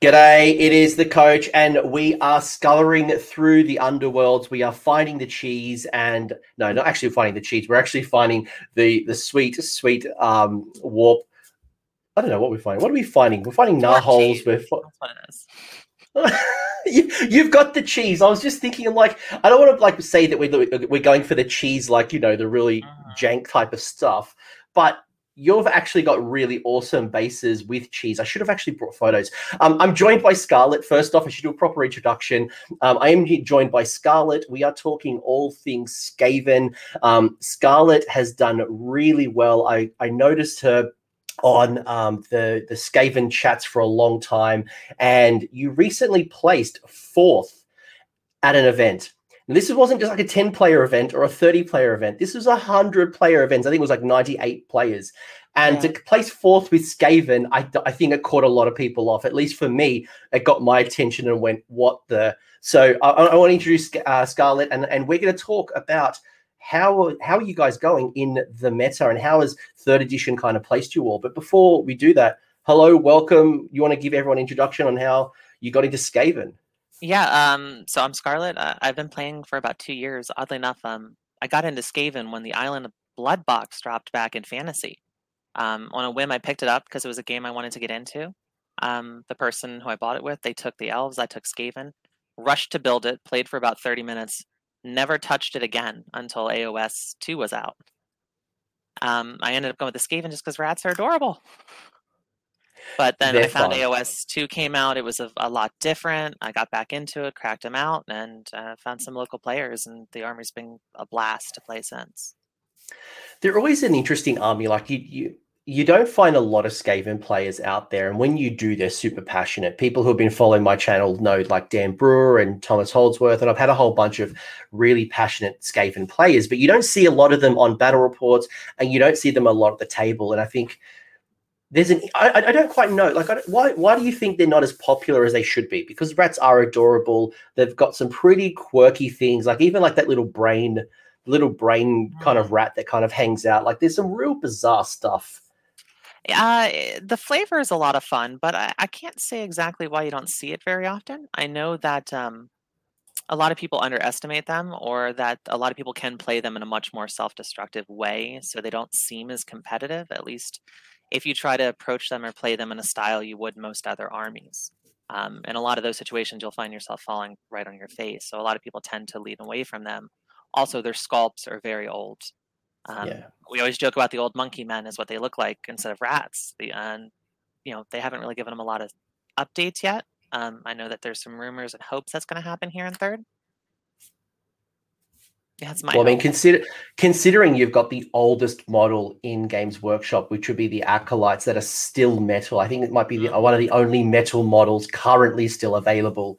G'day, it is the coach, and we are sculling through the underworlds. We are finding the cheese, and no, not actually finding the cheese. We're actually finding the the sweet, sweet um, warp. I don't know what we're finding. What are we finding? We're finding narholes. We're fi- That's what it is. you, you've got the cheese. I was just thinking, I'm like, I don't want to like say that we're we're going for the cheese, like you know, the really Mhm. jank type of stuff, but you've actually got really awesome bases with cheese. I should have actually brought photos. Um, I'm joined by Scarlett. First off, I should do a proper introduction. Um, I am joined by Scarlett. We are talking all things Skaven. Um, Scarlett has done really well. I, I noticed her on um, the the Skaven chats for a long time, and you recently placed fourth at an event. This wasn't just like a 10 player event or a 30 player event. This was a 100 player event. I think it was like 98 players. And Yeah. to place fourth with Skaven, I, I think it caught a lot of people off. At least for me, it got my attention and went, what the? So I, I want to introduce uh, Scarlett, and, and we're going to talk about how how are you guys going in the meta and how has third edition kind of placed you all. But before we do that, hello, welcome. You want to give everyone an introduction on how you got into Skaven? Yeah, um, so I'm Scarlett. Uh, I've been playing for about two years. Oddly enough, um, I got into Skaven when the Island of Blood box dropped back in Fantasy. Um, on a whim, I picked it up because it was a game I wanted to get into. Um, the person who I bought it with, they took the elves, I took Skaven, rushed to build it, played for about 30 minutes, never touched it again until AOS 2 was out. Um, I ended up going with the Skaven just because rats are adorable. But then I found fun. AOS 2 came out. It was a, a lot different. I got back into it, cracked them out, and uh, found some local players, and the army's been a blast to play since. They're always an interesting army. Like you, you, you don't find a lot of Skaven players out there, and when you do, they're super passionate. People who have been following my channel know, like Dan Brewer and Thomas Holdsworth, and I've had a whole bunch of really passionate Skaven players. But you don't see a lot of them on battle reports, and you don't see them a lot at the table. And I think there's an I, I- don't quite know like why why do you think they're not as popular as they should be? Because rats are adorable. They've got some pretty quirky things like even like that little brain little brain kind of rat that kind of hangs out. Like there's some real bizarre stuff. Uh, the flavor is a lot of fun, but I, I can't say exactly why you don't see it very often. I know that um, a lot of people underestimate them, or that a lot of people can play them in a much more self destructive way, so they don't seem as competitive, at least if you try to approach them or play them in a style you would most other armies. Um, in a lot of those situations, you'll find yourself falling right on your face. So a lot of people tend to lean away from them. Also, their sculpts are very old. Um, yeah we always joke about the old monkey men is what they look like instead of rats. The and you know they haven't really given them a lot of updates yet. Um, I know that there's some rumors and hopes that's going to happen here in third. Yeah, that's my. well i mean consider considering you've got the oldest model in games workshop which would be the acolytes that are still metal i think it might be the, one of the only metal models currently still available.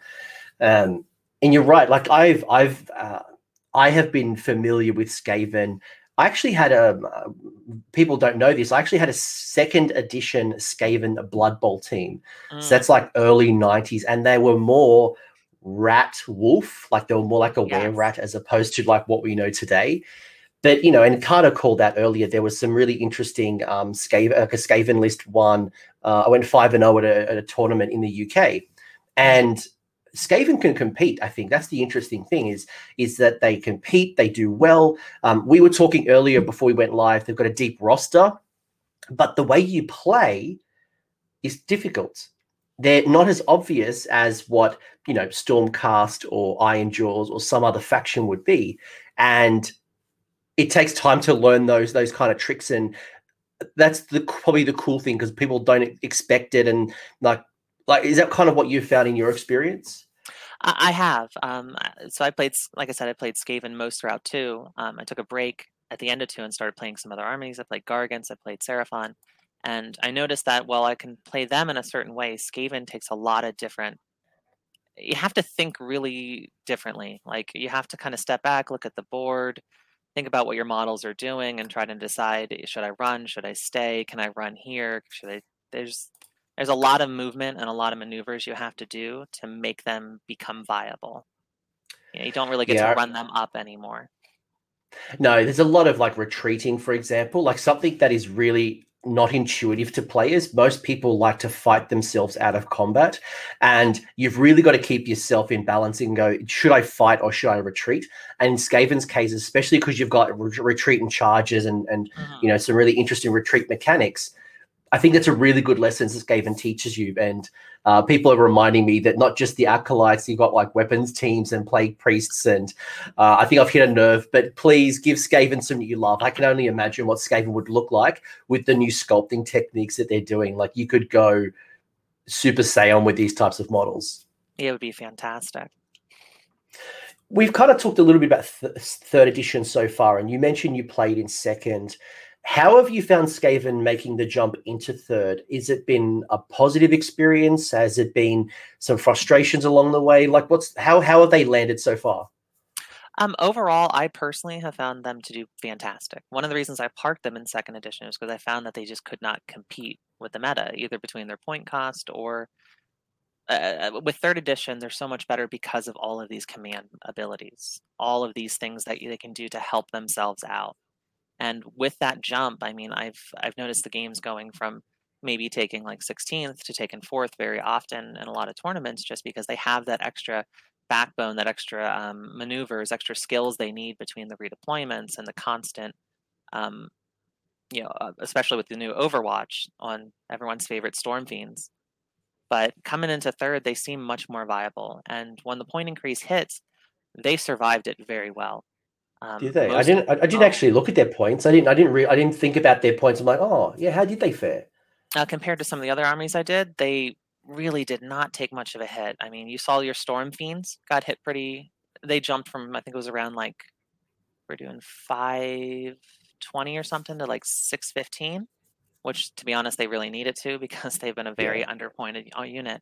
Um and you're right like i've i've uh, i have been familiar with skaven. I actually had a uh, people don't know this i actually had a second edition skaven blood bowl team. Mm, so that's like early 90s and they were more rat wolf like they were more like a were rat as opposed to like what we know today. But you know and carter called that earlier there was some really interesting um skaven, like a skaven list one uh, i went 5 and 0 at a, at a tournament in the uk and skaven can compete i think. That's the interesting thing is is that they compete they do well. Um, we were talking earlier before we went live they've got a deep roster. But the way you play is difficult they're not as obvious as what you know stormcast or Ironjawz or some other faction would be and it takes time to learn those those kind of tricks and that's the probably the cool thing because people don't expect it and like like is that kind of what you found in your experience I, have. Um, so I played, like I said, I played Skaven most throughout two. Um, I took a break at the end of two and started playing some other armies. I played Gargants. I played Seraphon. And I noticed that while I can play them in a certain way, Skaven takes a lot of different. You have to think really differently. Like you have to kind of step back, look at the board, think about what your models are doing, and try to decide: eh, should I run? Should I stay? Can I run here? Should I? There's there's a lot of movement and a lot of maneuvers you have to do to make them become viable. You, know, you don't really get Yeah. to run them up anymore. no there's a lot of like retreating for example like something that is really not intuitive to players. Most people like to fight themselves out of combat, and you've really got to keep yourself in balance and go: should I fight or should I retreat? And in Skaven's case, especially because you've got re- retreat and charges, and and mm-hmm. you know some really interesting retreat mechanics. I think that's a really good lesson that Skaven teaches you. And uh, people are reminding me that not just the acolytes, you've got like weapons teams and plague priests. And uh, I think I've hit a nerve, but please give Skaven some new love. I can only imagine what Skaven would look like with the new sculpting techniques that they're doing. Like you could go Super Saiyan with these types of models. It would be fantastic. We've kind of talked a little bit about th- third edition so far, and you mentioned you played in second. How have you found Skaven making the jump into third? Is it been a positive experience? Has it been some frustrations along the way? Like, what's how how have they landed so far? Um, overall, I personally have found them to do fantastic. One of the reasons I parked them in second edition is because I found that they just could not compete with the meta, either between their point cost or uh, uh with third edition. They're so much better because of all of these command abilities, all of these things that they can do to help themselves out. And with that jump, I mean, I've I've noticed the games going from maybe taking like 16th to taking fourth very often in a lot of tournaments, just because they have that extra backbone, that extra um, maneuvers, extra skills they need between the redeployments and the constant, um, you know, uh, especially with the new Overwatch on everyone's favorite Storm Fiends. But coming into third, they seem much more viable. And when the point increase hits, they survived it very well. Um, did they? I didn't. I, I didn't actually look at their points. I didn't. I didn't. Re- I didn't think about their points. I'm like, oh yeah, how did they fare? Uh, compared to some of the other armies I did, they really did not take much of a hit. I mean, you saw your Storm Fiends got hit pretty. They jumped from I think it was around like we're doing five twenty or something to like six fifteen, which to be honest they really needed to because they've been a very yeah. underpointed uh, unit.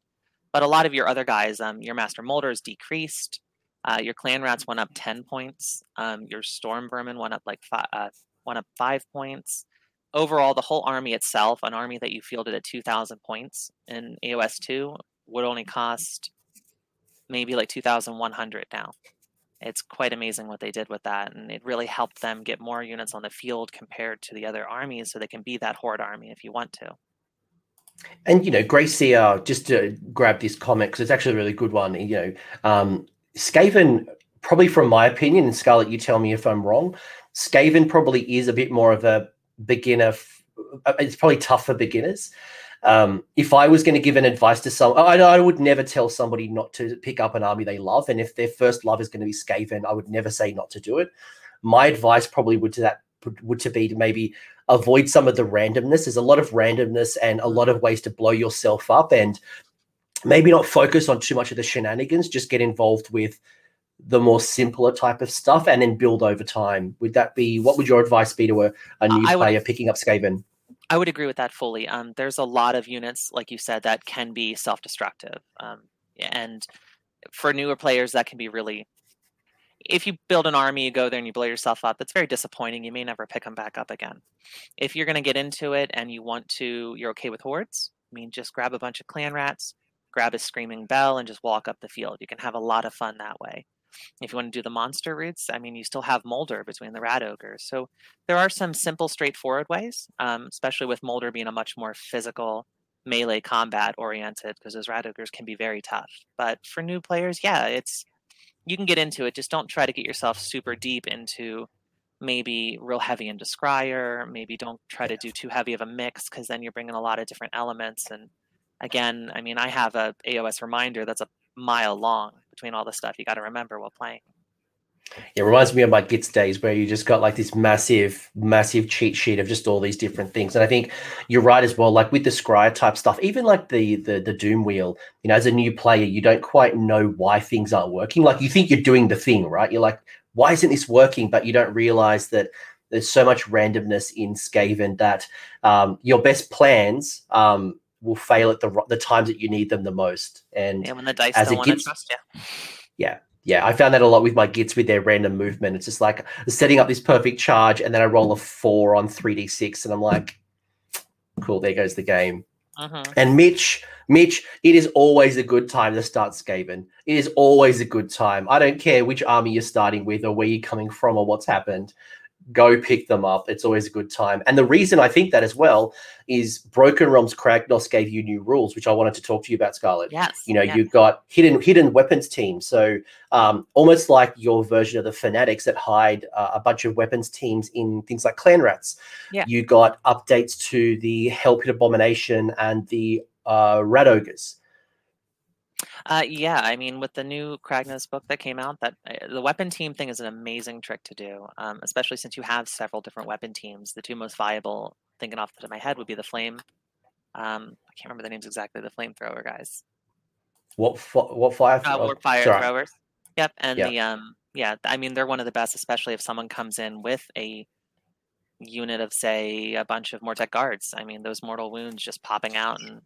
But a lot of your other guys, um, your Master Moulders decreased. Uh, your clan rats went up 10 points. Um, your storm vermin went up like five, uh, went up five points. Overall, the whole army itself, an army that you fielded at 2,000 points in AOS 2, would only cost maybe like 2,100 now. It's quite amazing what they did with that, and it really helped them get more units on the field compared to the other armies, so they can be that horde army if you want to. And you know, Gracie, uh, just to grab this comment because it's actually a really good one. You know, um, Skaven, probably from my opinion, and Scarlett, you tell me if I'm wrong. Skaven probably is a bit more of a beginner. F- uh, it's probably tough for beginners. Um, if I was going to give an advice to someone, I, I, would never tell somebody not to pick up an army they love. And if their first love is going to be Skaven, I would never say not to do it. My advice probably would to that would to be to maybe avoid some of the randomness. There's a lot of randomness and a lot of ways to blow yourself up. And maybe not focus on too much of the shenanigans, just get involved with the more simpler type of stuff and then build over time. Would that be what would your advice be to a, a new uh, player would, picking up Skaven? I would agree with that fully. Um, there's a lot of units, like you said, that can be self destructive. Um, and for newer players, that can be really. If you build an army, you go there and you blow yourself up, it's very disappointing. You may never pick them back up again. If you're going to get into it and you want to, you're okay with hordes, I mean, just grab a bunch of clan rats, grab a screaming bell and just walk up the field. You can have a lot of fun that way. If you want to do the monster routes, I mean, you still have Moulder between the Rat Ogres. So there are some simple, straightforward ways, um, especially with Moulder being a much more physical, melee combat oriented, because those Rat Ogres can be very tough. But for new players, yeah, it's you can get into it. Just don't try to get yourself super deep into maybe real heavy into Scryer. Maybe don't try to do too heavy of a mix because then you're bringing a lot of different elements and again, I mean, I have a AOS reminder that's a mile long between all the stuff you got to remember while playing. It reminds me of my Gitz days where you just got like this massive, massive cheat sheet of just all these different things. And I think you're right as well. Like with the Scryer type stuff, even like the the the Doom wheel, you know, as a new player, you don't quite know why things aren't working. Like you think you're doing the thing, right? You're like, why isn't this working? But you don't realize that there's so much randomness in Skaven that um, your best plans um, will fail at the the times that you need them the most. And yeah, when the dice as don't want to trust you. Yeah. Yeah, I found that a lot with my Gitz with their random movement. It's just like setting up this perfect charge, and then I roll a four on three d six, and I'm like, "Cool, there goes the game." Uh-huh. And Mitch, Mitch, it is always a good time to start Skaven. It is always a good time. I don't care which army you're starting with, or where you're coming from, or what's happened go pick them up. It's always a good time. And the reason I think that as well is Broken Realms Kragnos gave you new rules, which I wanted to talk to you about, Scarlett. Yes. You know, yes. you've got hidden hidden weapons team. So um, almost like your version of the fanatics that hide uh, a bunch of weapons teams in things like clan rats. Yeah. You got updates to the Hell Pit Abomination and the uh, Rat Ogres. Uh, yeah, I mean, with the new Kragnos book that came out, that uh, the weapon team thing is an amazing trick to do, um, especially since you have several different weapon teams. The two most viable, thinking off the top of my head, would be the flame. Um, I can't remember the names exactly. The flamethrower guys. What what fire? Uh, oh, fire sorry. throwers. Yep, and Yeah. the um, yeah, I mean, they're one of the best, especially if someone comes in with a unit of, say, a bunch of Mortek guards. I mean, those mortal wounds just popping out and.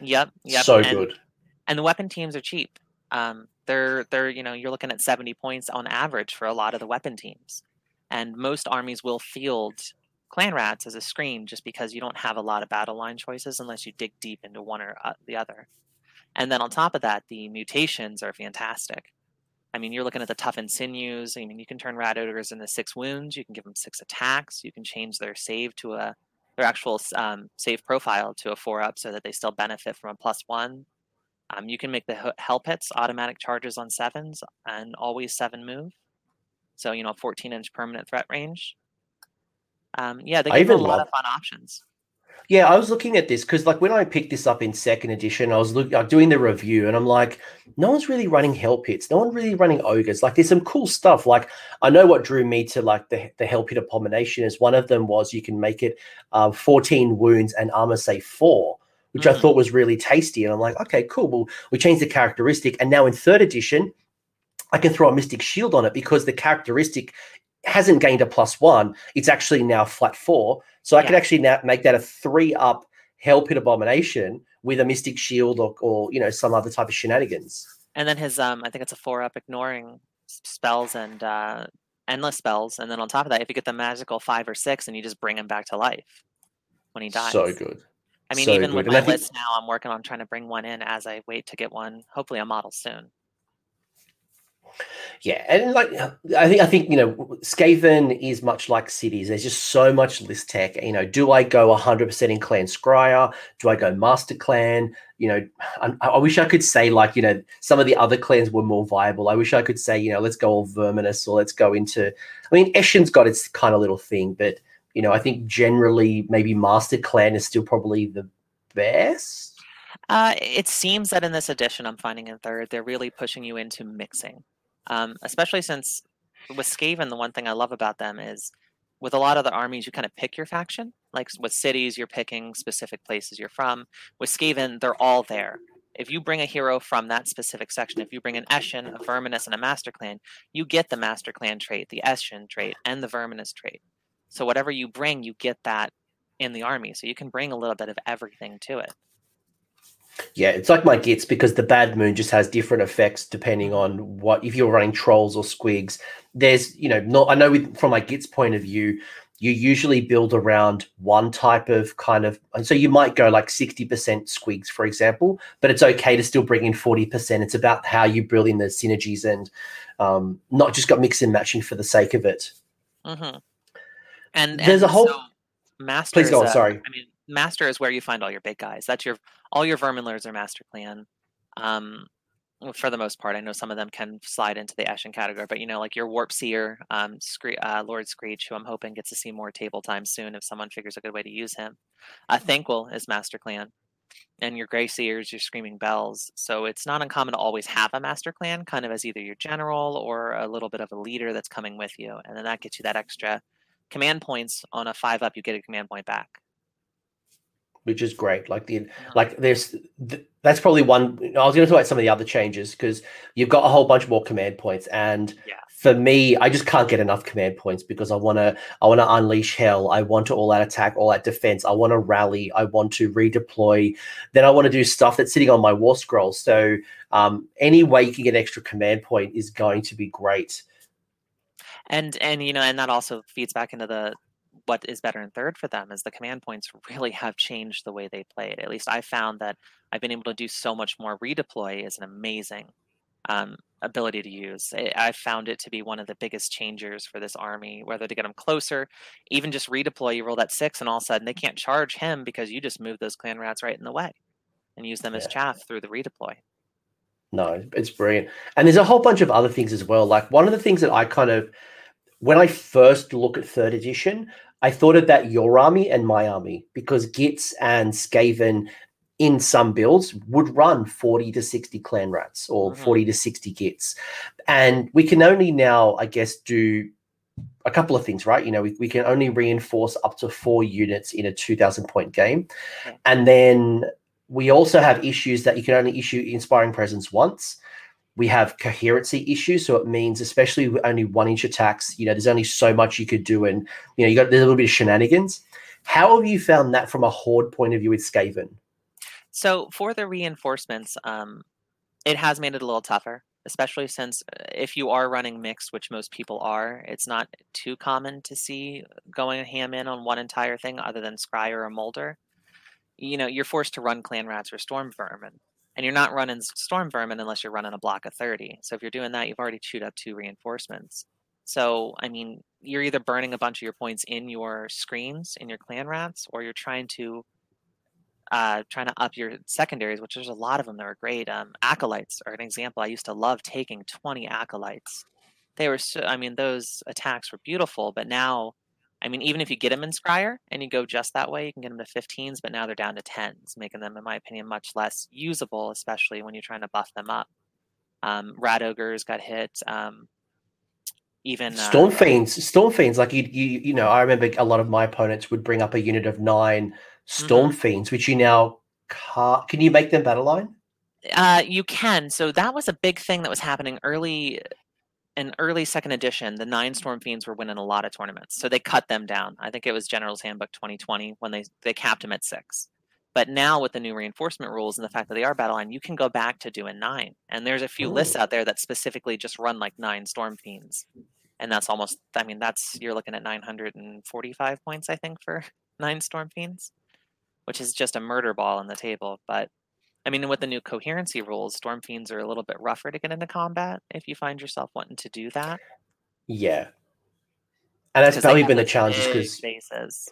Yep, yep. so and, good. And the weapon teams are cheap. Um, they're they're you know you're looking at 70 points on average for a lot of the weapon teams, and most armies will field clan rats as a screen just because you don't have a lot of battle line choices unless you dig deep into one or uh, the other. And then on top of that, the mutations are fantastic. I mean, you're looking at the toughened sinews. I mean, you can turn rat ogres into six wounds. You can give them six attacks. You can change their save to a their actual um, save profile to a four up so that they still benefit from a plus one. Um, you can make the h- hell pits automatic charges on sevens and always seven move. So you know, 14 inch permanent threat range. Um, yeah, they give a lot love- of fun options. Yeah, I was looking at this because, like, when I picked this up in second edition, I was look, uh, doing the review, and I'm like, no one's really running hell pits. No one really running ogres. Like, there's some cool stuff. Like, I know what drew me to like the the hell pit abomination is one of them was you can make it uh, 14 wounds and armor say four, which I Mm. thought was really tasty. And I'm like, okay, cool. Well, we changed the characteristic, and now in third edition, I can throw a mystic shield on it because the characteristic hasn't gained a plus one. It's actually now flat four. So I can Yeah. actually now make that a three up Hell Pit Abomination with a Mystic Shield or, or you know some other type of shenanigans. And then his um, I think it's a four up ignoring spells and uh, endless spells. And then on top of that, if you get the magical five or six, and you just bring him back to life when he dies. So good. I mean, so even with. My think- list now, I'm working on trying to bring one in as I wait to get one. Hopefully, a model soon. Yeah, and like I think I think you know Skaven is much like cities. There's just so much list tech. You know, do I go 100% in Clan Scryer? Do I go Master Clan? You know, I, I wish I could say like you know some of the other clans were more viable. I wish I could say you know let's go all Verminus or let's go into. I mean, Eshin's got its kind of little thing, but you know I think generally maybe Master Clan is still probably the best. Uh, it seems that in this edition, I'm finding in third, they're really pushing you into mixing, um, especially since with Skaven, the one thing I love about them is with a lot of the armies, you kind of pick your faction. Like with cities, you're picking specific places you're from. With Skaven, they're all there. If you bring a hero from that specific section, if you bring an Eshin, a Verminus, and a Master Clan, you get the Master Clan trait, the Eshin trait, and the Verminus trait. So whatever you bring, you get that in the army. So you can bring a little bit of everything to it. Yeah, it's like my Gitz because the bad moon just has different effects depending on what if you're running trolls or squigs. There's, you know, not I know with, from my Gitz point of view, you usually build around one type of kind of and so you might go like 60% squigs, for example, but it's okay to still bring in 40%. It's about how you build in the synergies and um, not just got mix and matching for the sake of it. Mm-hmm. And There's and a whole- so master. Please go a- sorry. I mean, master is where you find all your big guys. That's your all your verminlers are master clan. Um, for the most part, I know some of them can slide into the Eshin category, but you know, like your Warp Seer, um, Scree- uh, Lord Skreech, who I'm hoping gets to see more table time soon if someone figures a good way to use him. Uh, Thanquol is Master Clan, and your Grey Seers, your Screaming Bells. So it's not uncommon to always have a Master Clan, kind of as either your general or a little bit of a leader that's coming with you, and then that gets you that extra command points on a five up. You get a command point back. which is great. Like the like there's th- that's probably one. I was going to talk about some of the other changes because you've got a whole bunch more command points, and Yeah. for me, I just can't get enough command points because I want to I want to unleash hell. I want to all out attack, all out defense. I want to rally. I want to redeploy. Then I want to do stuff that's sitting on my war scroll. So um, any way you can get extra command point is going to be great. And and you know and that also feeds back into the what is better in third for them is the command points really have changed the way they play it at least i found that i've been able to do so much more redeploy is an amazing um, ability to use. I, found it to be one of the biggest changers for this army, whether to get them closer, even just redeploy, you roll that six, and all of a sudden they can't charge him because you just move those clan rats right in the way and use them yeah. as chaff through the redeploy. No, it's brilliant. And there's a whole bunch of other things as well. Like one of the things that I kind of, when I first look at third edition, I thought of that your army and my army because Gitz and Skaven in some builds would run 40 to 60 clan rats or mm-hmm. 40 to 60 Gitz. And we can only now, I guess, do a couple of things, right? You know, we, we can only reinforce up to four units in a 2000 point game. And then we also have issues that you can only issue inspiring presence once. We have coherency issues, so it means especially with only one inch attacks, you know, there's only so much you could do, and you know, you got there's a little bit of shenanigans. How have you found that from a horde point of view with Skaven? So for the reinforcements, um, it has made it a little tougher, especially since uh, if you are running mixed, which most people are, it's not too common to see going ham in on one entire thing other than Scryer or a Moulder you know, you're forced to run clan rats or storm vermin. And you're not running storm vermin unless you're running a block of 30. So if you're doing that, you've already chewed up two reinforcements. So, I mean, you're either burning a bunch of your points in your screens, in your clan rats, or you're trying to uh, trying to up your secondaries, which there's a lot of them that are great. Um, acolytes are an example. I used to love taking 20 acolytes. They were, so, I mean, those attacks were beautiful, but now I mean, even if you get them in Scryer and you go just that way, you can get them to 15s, but now they're down to 10s, making them, in my opinion, much less usable, especially when you're trying to buff them up. Um, Rat Ogres got hit. Um, even uh, Storm Fiends, Storm Fiends, like you, you, you know, I remember a lot of my opponents would bring up a unit of nine Storm mm-hmm. Fiends, which you now can't. Can you make them battle line? Uh, you can. So that was a big thing that was happening early in early second edition, the nine Storm Fiends were winning a lot of tournaments, so they cut them down. I think it was General's Handbook 2020 when they they capped them at six. But now with the new reinforcement rules and the fact that they are battle line, you can go back to doing nine. And there's a few Ooh. lists out there that specifically just run like nine Storm Fiends, and that's almost. I mean, that's you're looking at 945 points, I think, for nine Storm Fiends, which is just a murder ball on the table. But I mean, with the new coherency rules, Storm Fiends are a little bit rougher to get into combat if you find yourself wanting to do that. Yeah. And that's probably been the challenge because bases.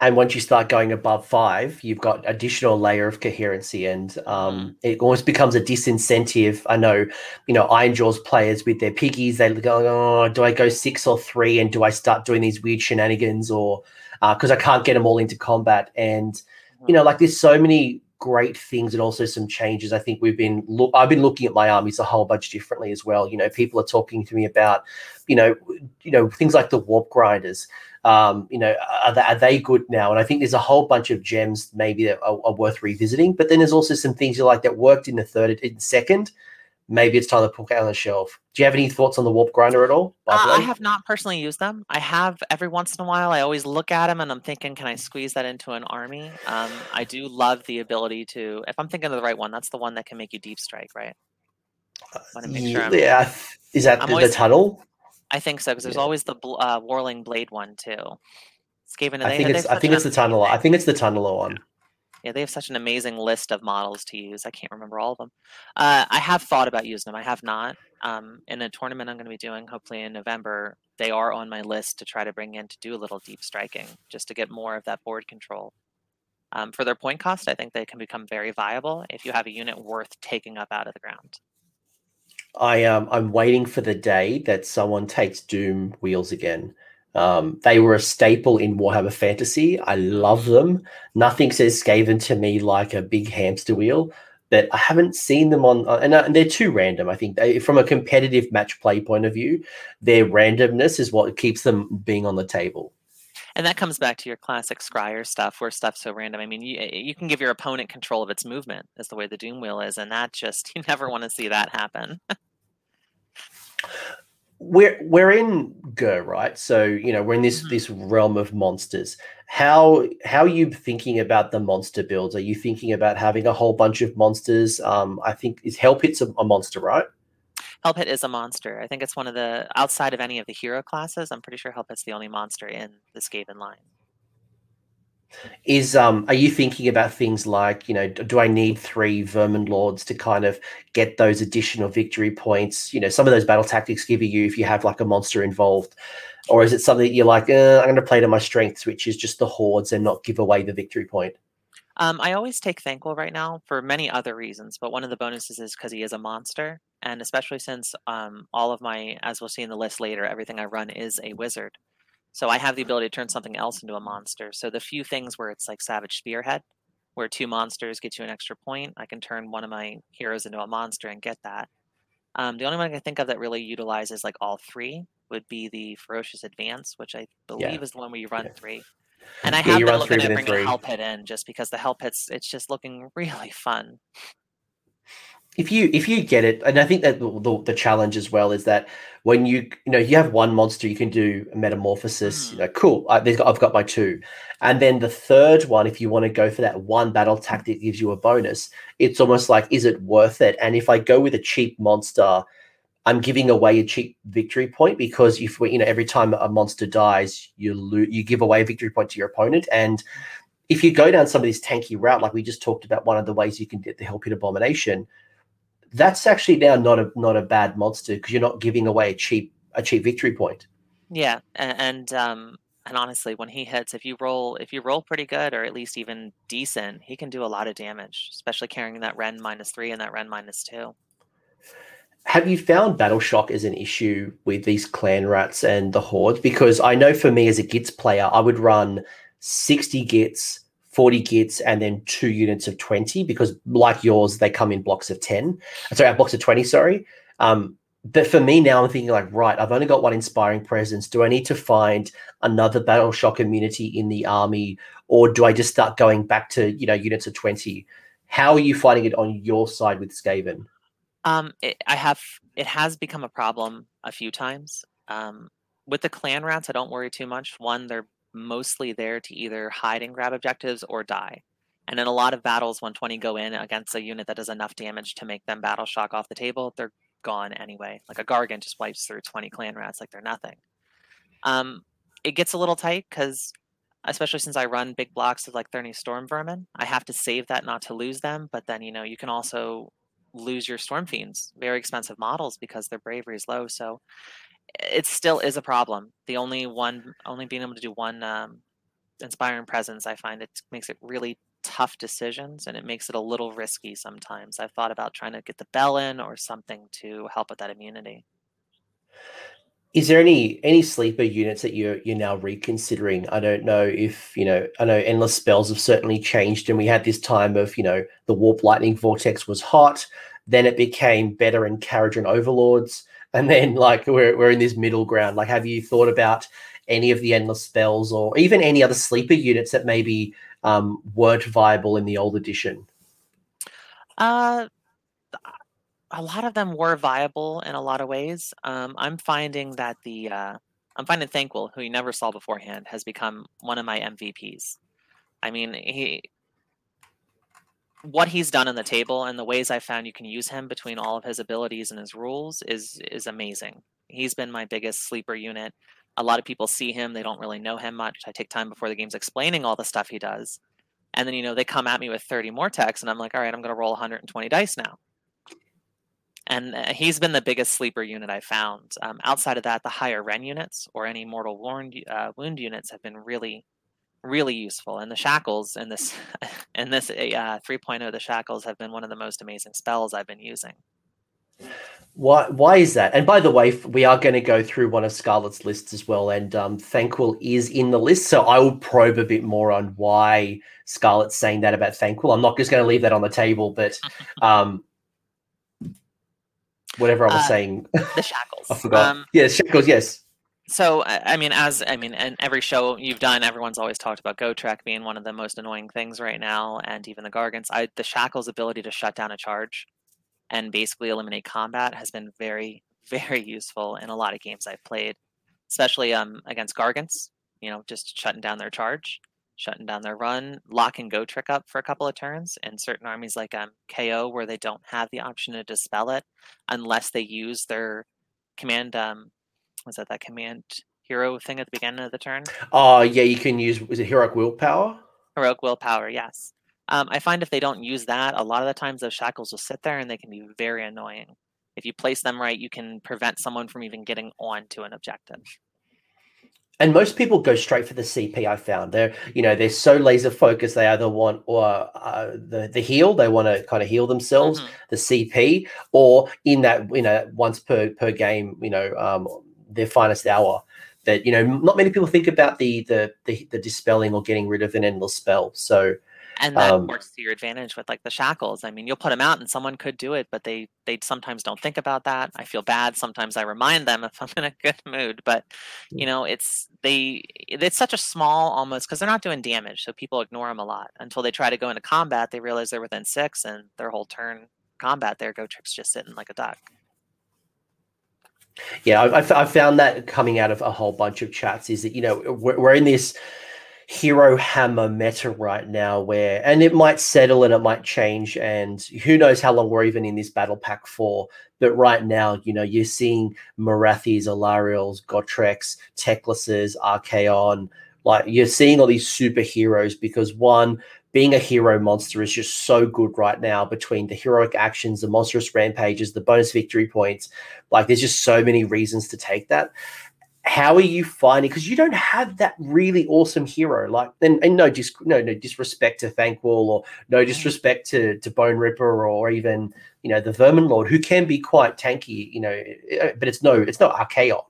And once you start going above five, you've got additional layer of coherency, and um, mm. it almost becomes a disincentive. I know, you know, Ironjawz players with their piggies, they go, "Oh, do I go six or three, and do I start doing these weird shenanigans, or because uh, I can't get them all into combat?" And you know, mm. like there's so many great things and also some changes. I think we've been look. I've been looking at my armies a whole bunch differently as well. You know, people are talking to me about, you know, you know things like the warp grinders. Um, you know, are they, are they good now? And I think there's a whole bunch of gems maybe that are, are worth revisiting. But then there's also some things you like that worked in the third, in second, maybe it's time to put it on the shelf. Do you have any thoughts on the warp grinder at all? Uh, I have not personally used them. I have every once in a while. I always look at them and I'm thinking, can I squeeze that into an army? Um, I do love the ability to, if I'm thinking of the right one, that's the one that can make you deep strike, right? Sure yeah, is that I'm the, always, the tunnel? I think so because there's yeah. always the uh, Whirling Blade one too. Skaven, I think it's I think it's the tunnel. I think it's the tunnel one. Yeah, they have such an amazing list of models to use. I can't remember all of them. Uh, I have thought about using them. I have not. Um, in a tournament I'm going to be doing, hopefully in November, they are on my list to try to bring in to do a little deep striking, just to get more of that board control. Um, for their point cost, I think they can become very viable if you have a unit worth taking up out of the ground. I um, I'm waiting for the day that someone takes Doom wheels again. Um, they were a staple in Warhammer Fantasy. I love them. Nothing says Skaven to me like a big hamster wheel, but I haven't seen them on, uh, and, uh, and they're too random. I think they, from a competitive match play point of view, their randomness is what keeps them being on the table. And that comes back to your classic Scryer stuff, where stuff's so random. I mean, you you can give your opponent control of its movement, is the way the Doom Wheel is, and that just you never want to see that happen. we're we're in Ghur, right? So you know we're in this mm-hmm. this realm of monsters. How how are you thinking about the monster builds? Are you thinking about having a whole bunch of monsters? Um, I think is Hell Pit's a, a monster, right? Hell Pit is a monster. I think it's one of the outside of any of the hero classes. I'm pretty sure Hell Pit's the only monster in the Skaven line. Is um are you thinking about things like you know do i need three vermin lords to kind of get those additional victory points you know some of those battle tactics give you if you have like a monster involved or is it something you're like uh, i'm going to play to my strengths which is just the hordes and not give away the victory point um, I always take Thanquol right now for many other reasons, but one of the bonuses is because he is a monster, and especially since um, all of my, as we'll see in the list later, everything I run is a wizard. So I have the ability to turn something else into a monster. So the few things where it's like Savage Spearhead, where two monsters get you an extra point, I can turn one of my heroes into a monster and get that. Um, the only one I can think of that really utilizes like all three would be the Ferocious Advance, which I believe yeah. is the one where you run yeah. three. And I have yeah, been looking at bringing a Hell Pit in just because the Hell Pit's it's just looking really fun if you if you get it, and I think that the, the, the, challenge as well is that when you you know you have one monster, you can do a metamorphosis. Mm. You know, cool. I, have got my two, and then the third one, if you want to go for that one battle tactic, gives you a bonus. It's almost like, is it worth it? And if I go with a cheap monster, I'm giving away a cheap victory point because if we, you know every time a monster dies, you lose, you give away a victory point to your opponent, and if you go down some of these tanky route, like we just talked about, one of the ways you can get the Hell Pit Abomination that's actually now not a not a bad monster because you're not giving away a cheap a cheap victory point. Yeah, and, and um and honestly, when he hits, if you roll if you roll pretty good or at least even decent, he can do a lot of damage, especially carrying that Rend minus three and that Rend minus two. Have you found Battle Shock as an issue with these clan rats and the hordes? Because I know for me as a Gitz player, I would run 60 Gitz 40 Gitz and then two units of 20 because like yours they come in blocks of 10 sorry blocks of 20 sorry. Um, but for me now i'm thinking like right i've only got one inspiring presence. Do i need to find another battle shock immunity in the army or do i just start going back to you know units of 20 how are you finding it on your side with skaven? Um, it, i have it has become a problem a few times. Um, with the clan rats i don't worry too much. One they're mostly there to either hide and grab objectives or die. And in a lot of battles, when 20 go in against a unit that does enough damage to make them battle shock off the table, they're gone anyway. Like a Gargant just wipes through 20 clan rats like they're nothing. Um, it gets a little tight because, especially since I run big blocks of like Thurny Storm Vermin, I have to save that not to lose them. But then, you know, you can also lose your Storm Fiends, very expensive models because their bravery is low. So it still is a problem. The only one, only being able to do one um, inspiring presence, I find it makes it really tough decisions and it makes it a little risky sometimes. I've thought about trying to get the bell in or something to help with that immunity. Is there any any sleeper units that you're you're now reconsidering? I don't know if you know. I know endless spells have certainly changed, and we had this time of you know the warp lightning vortex was hot, then it became better in Kharadron overlords and then like we're we're in this middle ground. Like, have you thought about any of the endless spells or even any other sleeper units that maybe um, weren't viable in the old edition? Uh, a lot of them were viable in a lot of ways. Um, I'm finding that the uh, I'm finding Thanquol, who you never saw beforehand, has become one of my MVPs. I mean, he what he's done on the table and the ways I found you can use him between all of his abilities and his rules is is amazing. He's been my biggest sleeper unit. A lot of people see him, they don't really know him much. I take time before the game's explaining all the stuff he does. And then, you know, they come at me with 30 more techs, and I'm like, all right, I'm going to roll 120 dice now. And uh, he's been the biggest sleeper unit I found. Um, outside of that, the higher Rend units or any mortal wound, uh, wound units have been really really useful. And the shackles and this and this uh, 3.0, the shackles have been one of the most amazing spells I've been using. Why why is that? And by the way, we are going to go through one of Scarlett's lists as well, and um, Thanquol is in the list. So I will probe a bit more on why Scarlett's saying that about Thanquol. I'm not just going to leave that on the table, but um, whatever I was uh, saying, the shackles. I forgot. Um, yeah, shackles. Yes so I mean, as I mean, in every show you've done, everyone's always talked about Gotrek being one of the most annoying things right now, and even the Gargants. I, the Shackle's ability to shut down a charge and basically eliminate combat has been very, very useful in a lot of games I've played, especially um against Gargants. You know, just shutting down their charge, shutting down their run, lock and Gotrek up for a couple of turns. In certain armies like um KO, where they don't have the option to dispel it unless they use their command um was that that command hero thing at the beginning of the turn? Oh yeah, you can use was it heroic willpower? Heroic willpower, yes. Um, I find if they don't use that, a lot of the times those shackles will sit there and they can be very annoying. If you place them right, you can prevent someone from even getting onto an objective. And most people go straight for the CP. I found they're you know they're so laser focused. They either want or uh, the the heal. They want to kind of heal themselves, mm-hmm. the CP, or in that you know once per per game, you know um, their finest hour that you know not many people think about the, the the the, dispelling or getting rid of an endless spell. So and that um, works to your advantage with like the shackles. I mean you'll put them out and someone could do it but they they sometimes don't think about that. I feel bad. Sometimes i remind them if i'm in a good mood but you know it's they it's such a small almost because they're not doing damage so people ignore them a lot. Until they try to go into combat they realize they're within six and their whole turn combat there Gotrek's just sitting like a duck yeah, I, I, found that coming out of a whole bunch of chats is that you know we're, we're in this hero hammer meta right now where and it might settle and it might change and who knows how long we're even in this battle pack for but right now you know you're seeing Morathis, Alarielles, Gotreks, Teclises, Archaon like you're seeing all these superheroes because one being a hero monster is just so good right now between the heroic actions, the monstrous rampages, the bonus victory points. Like, there's just so many reasons to take that. How are you finding? Because you don't have that really awesome hero, like, and, and no, dis, no, no disrespect to Thanquol or no disrespect to to Bone Ripper or even you know the Vermin Lord, who can be quite tanky, you know, eh, but it's no, it's not Archaon.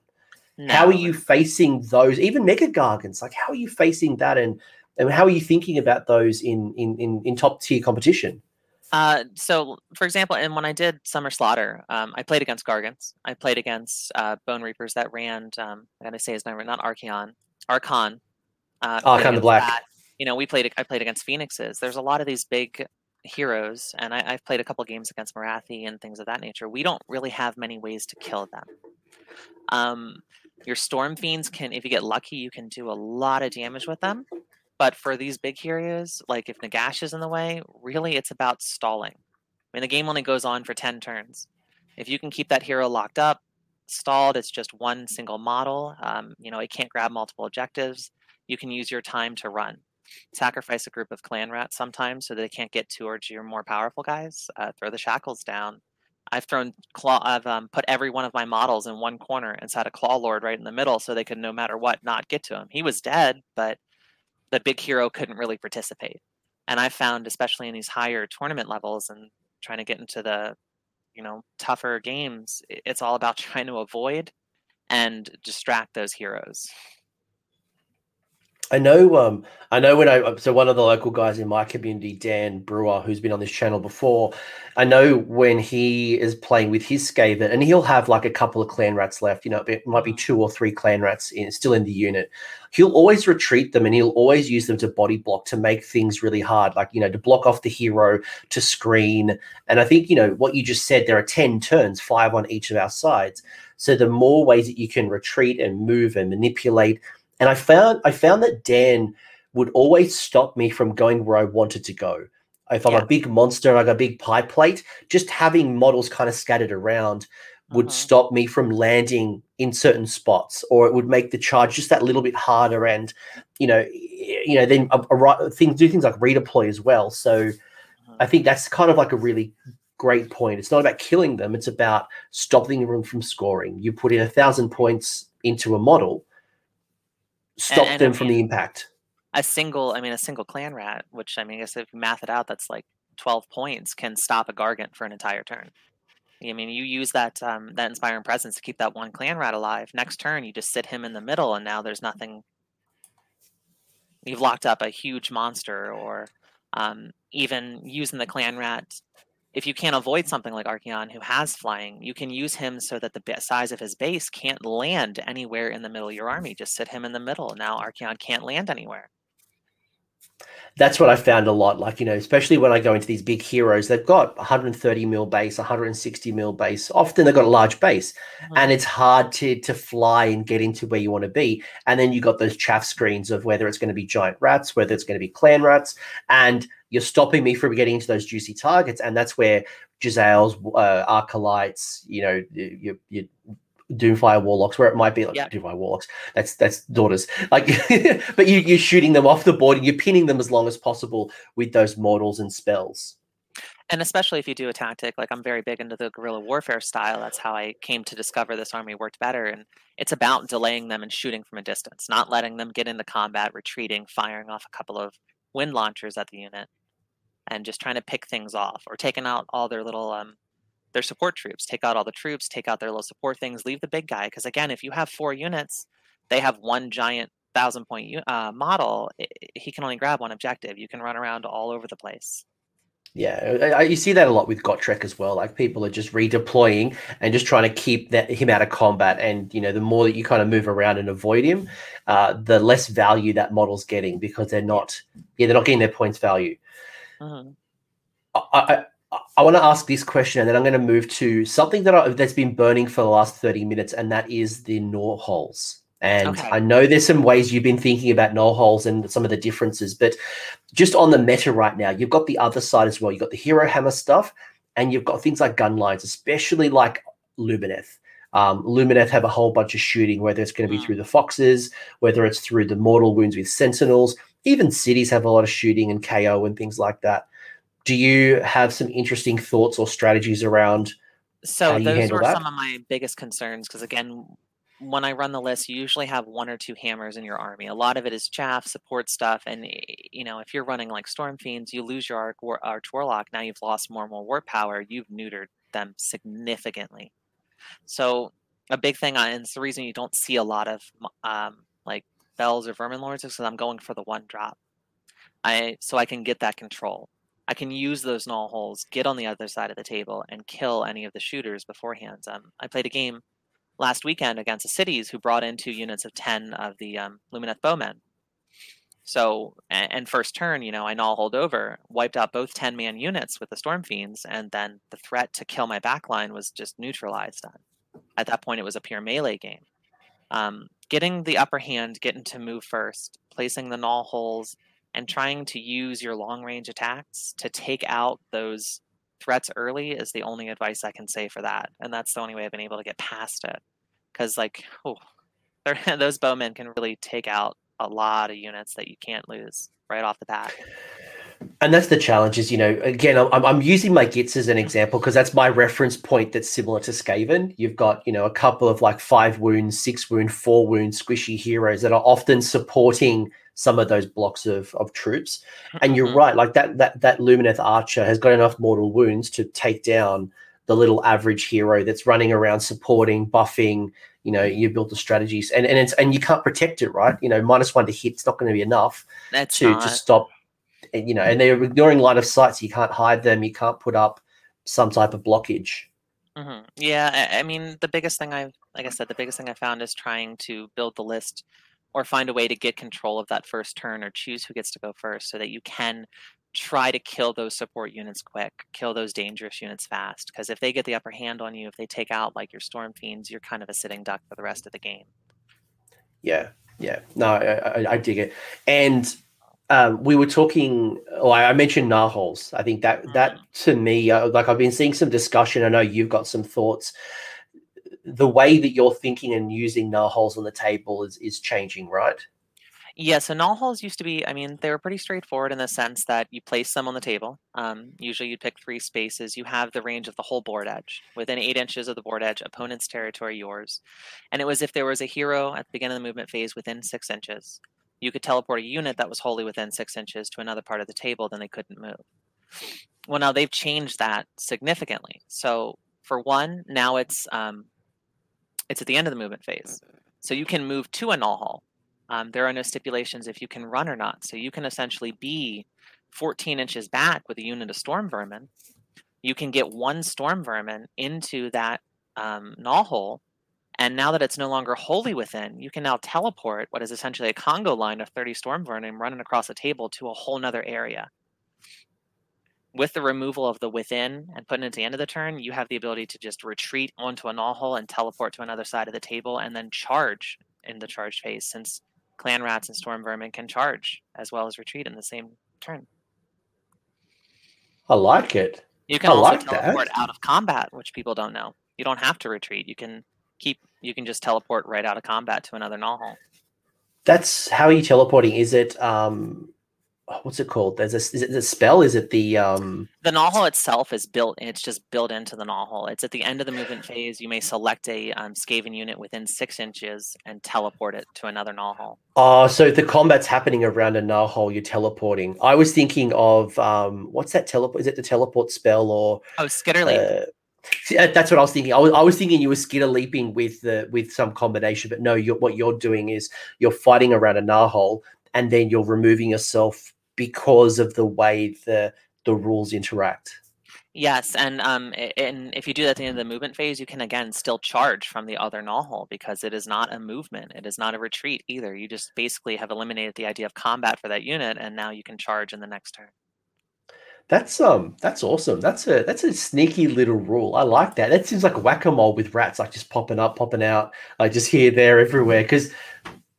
No. How are you facing those? Even Mega Gargants, like how are you facing that? And and how are you thinking about those in in in, in top tier competition? Uh, so, for example, and when I did Summer Slaughter, um, I played against Gargants. I played against uh, Bone Reapers that ran. Um, I gotta say his name, not Archeon, Archon. Uh, Archon the Black. That. You know, we played. I played against Phoenixes. There's a lot of these big heroes, and I, have played a couple games against Morathi and things of that nature. We don't really have many ways to kill them. Um, your Storm Fiends can, if you get lucky, you can do a lot of damage with them. But for these big heroes, like if Nagash is in the way, really it's about stalling. I mean, the game only goes on for 10 turns. If you can keep that hero locked up, stalled, it's just one single model. Um, you know, it can't grab multiple objectives. You can use your time to run. Sacrifice a group of clan rats sometimes so they can't get towards your more powerful guys. Uh, throw the shackles down. I've thrown claw. I've um, put every one of my models in one corner and set a claw lord right in the middle so they could, no matter what, not get to him. He was dead, but the big hero couldn't really participate. And I found, especially in these higher tournament levels and trying to get into the, you know, tougher games, it's all about trying to avoid and distract those heroes. I know. Um, I know when I so one of the local guys in my community, Dan Brewer, who's been on this channel before. I know when he is playing with his Skaven, and he'll have like a couple of clan rats left. You know, it might be two or three clan rats in, still in the unit. He'll always retreat them, and he'll always use them to body block to make things really hard. Like you know, to block off the hero, to screen. And I think you know what you just said. There are ten turns, five on each of our sides. So the more ways that you can retreat and move and manipulate and I found I found that Dan would always stop me from going where I wanted to go. If I'm yeah. a big monster, like a big pie plate, just having models kind of scattered around would uh-huh. stop me from landing in certain spots, or it would make the charge just that little bit harder. And you know, you know, then a, a, things do things like redeploy as well. So uh-huh. I think that's kind of like a really great point. It's not about killing them; it's about stopping them from scoring. You put in a thousand points into a model, stop and, and them I mean, from the impact. A single, I mean, a single clan rat, which I mean, I guess if you math it out, that's like 12 points, can stop a Gargant for an entire turn. I mean, you use that um, that inspiring presence to keep that one clan rat alive. Next turn, you just sit him in the middle, and now there's nothing. You've locked up a huge monster, or um, even using the clan rat if you can't avoid something like Archaon, who has flying, you can use him so that the size of his base can't land anywhere in the middle of your army. Just sit him in the middle. Now Archaon can't land anywhere. That's what I found a lot. Like, you know, especially when I go into these big heroes, they've got 130 mil base, 160 mil base. Often they've got a large base, mm-hmm. and it's hard to to fly and get into where you want to be. And then you got those chaff screens of whether it's going to be giant rats, whether it's going to be clan rats, and you're stopping me from getting into those juicy targets. And that's where Jezzail's, uh, you know, you, you, Doomfire Warlocks, where it might be like yeah. Doomfire Warlocks. That's that's daughters. Like, but you, you're shooting them off the board and you're pinning them as long as possible with those mortals and spells. And especially if you do a tactic, like I'm very big into the guerrilla warfare style. That's how I came to discover this army worked better. And it's about delaying them and shooting from a distance, not letting them get into combat, retreating, firing off a couple of wind launchers at the unit, and just trying to pick things off or taking out all their little um, their support troops. Take out all the troops, take out their little support things, leave the big guy. Because again, if you have four units, they have one giant thousand point uh, model. It, he can only grab one objective. You can run around all over the place. Yeah, you see that a lot with Gotrek as well. Like people are just redeploying and just trying to keep that him out of combat. And you know, the more that you kind of move around and avoid him, uh, the less value that model's getting because they're not, yeah, they're not getting their points value. Mm-hmm. I, I, I want to ask this question, and then I'm going to move to something that I, that's been burning for the last 30 minutes, and that is the gnaw holes. And okay. I know there's some ways you've been thinking about gnaw holes and some of the differences, but just on the meta right now, you've got the other side as well. You've got the hero hammer stuff, and you've got things like gun lines, especially like Lumineth. Um, Lumineth have a whole bunch of shooting, whether it's going to be mm. through the foxes, whether it's through the mortal wounds with sentinels. Even cities have a lot of shooting and KO and things like that. Do you have some interesting thoughts or strategies around? So those were that? some of my biggest concerns because again, when I run the list, you usually have one or two hammers in your army. A lot of it is chaff, support stuff, and you know if you're running like Storm Fiends, you lose your Arch, War, Arch Warlock. Now you've lost more and more warp power. You've neutered them significantly. So a big thing, and it's the reason you don't see a lot of um, bells or vermin lords, is because I'm going for the one drop. I so I can get that control. I can use those gnaw holes, get on the other side of the table, and kill any of the shooters beforehand. Um, I played a game last weekend against the cities who brought in two units of 10 of the um, Lumineth bowmen. So, and, and, first turn, you know, I null hold over, wiped out both 10 man units with the Storm Fiends, and then the threat to kill my backline was just neutralized. On. At that point, it was a pure melee game. Um, getting the upper hand, getting to move first, placing the gnaw holes, and trying to use your long range attacks to take out those threats early is the only advice I can say for that. And that's the only way I've been able to get past it. Because, like, oh, those bowmen can really take out a lot of units that you can't lose right off the bat. And that's the challenge is, you know, again, I'm, I'm using my Gitz as an example because that's my reference point that's similar to Skaven. You've got, you know, a couple of like five wounds, six wound, four wound squishy heroes that are often supporting some of those blocks of, of troops. And you're mm-hmm. right, like that that that Lumineth Archer has got enough mortal wounds to take down the little average hero that's running around supporting, buffing. You know, you build the strategies, and and it's and you can't protect it, right? You know, minus one to hit, it's not going to be enough that's to to stop. You know, and they're ignoring line of sight, so you can't hide them. You can't put up some type of blockage. Mm-hmm. Yeah, I, I mean, the biggest thing I've, like I said, the biggest thing I found is trying to build the list or find a way to get control of that first turn or choose who gets to go first so that you can try to kill those support units quick, kill those dangerous units fast. Because if they get the upper hand on you, if they take out like your Storm Fiends, you're kind of a sitting duck for the rest of the game. Yeah, yeah. No, I, I, I dig it. And um, we were talking. Oh, I mentioned Gnawholes. I think that that mm-hmm. to me, uh, like I've been seeing some discussion. I know you've got some thoughts the way that you're thinking and using null on the table is is changing, right? Yeah, so null used to be, I mean, they were pretty straightforward in the sense that you place them on the table. Um, usually you'd pick three spaces. You have the range of the whole board edge. Within eight inches of the board edge, opponent's territory, yours. And it was if there was a hero at the beginning of the movement phase within six inches, you could teleport a unit that was wholly within six inches to another part of the table, then they couldn't move. Well, now they've changed that significantly. So for one, now it's um, it's at the end of the movement phase. So you can move to a gnaw hole. Um, there are no stipulations if you can run or not. So you can essentially be 14 inches back with a unit of storm vermin. You can get one storm vermin into that um, gnaw hole. And now that it's no longer wholly within, you can now teleport what is essentially a Congo line of 30 storm vermin running across a table to a whole nother area with the removal of the within and putting it at the end of the turn, you have the ability to just retreat onto a gnaw hole and teleport to another side of the table and then charge in the charge phase since clan rats and storm vermin can charge as well as retreat in the same turn. I like it. You can I also like teleport that. out of combat, which people don't know. You don't have to retreat. You can keep You can just teleport right out of combat to another gnaw hole. That's how are you teleporting? Is it um what's it called? There's a is it a spell? Is it the um The gnaw hole itself is built. It's just built into the gnaw hole. It's at the end of the movement phase. You may select a um, Skaven unit within six inches and teleport it to another gnaw hole. Oh, so the combat's happening around a gnaw hole. You're teleporting. I was thinking of um, what's that teleport? Is it the teleport spell or? Oh, Skitterleap. Uh, see, uh, that's what I was thinking. I was, I was thinking you were skitter leaping with the with some combination, but no. You're, what you're doing is you're fighting around a gnaw hole, and then you're removing yourself because of the way the the rules interact. Yes, and um, and if you do that at the end of the movement phase, you can again still charge from the other null because it is not a movement. It is not a retreat either. You just basically have eliminated the idea of combat for that unit, and now you can charge in the next turn. That's um that's awesome. That's a that's a sneaky little rule. I like that. That seems like whack a mole with rats, like just popping up, popping out, like just here, there, everywhere. Because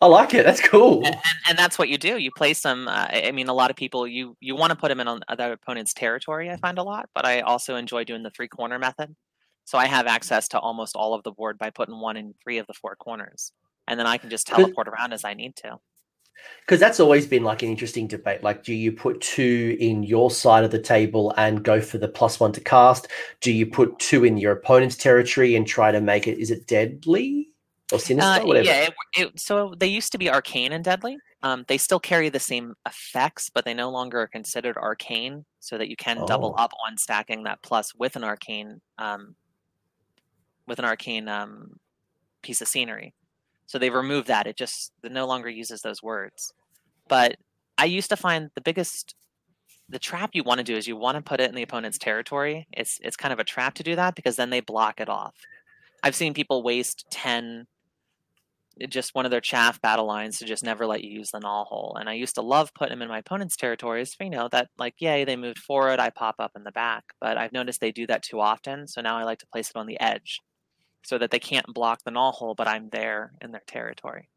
I like it. That's cool. And, and, that's what you do. You place them. Uh, I mean, a lot of people you you want to put them in on other opponent's territory. I find a lot, but I also enjoy doing the three corner method. So I have access to almost all of the board by putting one in three of the four corners, and then I can just teleport around as I need to. Because that's always been like an interesting debate. Like, do you put two in your side of the table and go for the plus one to cast? Do you put two in your opponent's territory and try to make it? Is it deadly? or sinister, uh, whatever. Yeah, it, it, so they used to be arcane and deadly. Um, they still carry the same effects, but they no longer are considered arcane, so that you can oh. double up on stacking that plus with an arcane, um, with an arcane um, piece of scenery. So they removed that. It just it no longer uses those words. But I used to find the biggest the trap you want to do is you want to put it in the opponent's territory. It's it's kind of a trap to do that because then they block it off. I've seen people waste 10 eh, just one of their chaff battle lines to just never let you use the gnaw hole. And I used to love putting them in my opponent's territories. You know that like, yay, they moved forward, I pop up in the back. But I've noticed they do that too often, so now I like to place it on the edge, so that they can't block the gnaw hole, but I'm there in their territory.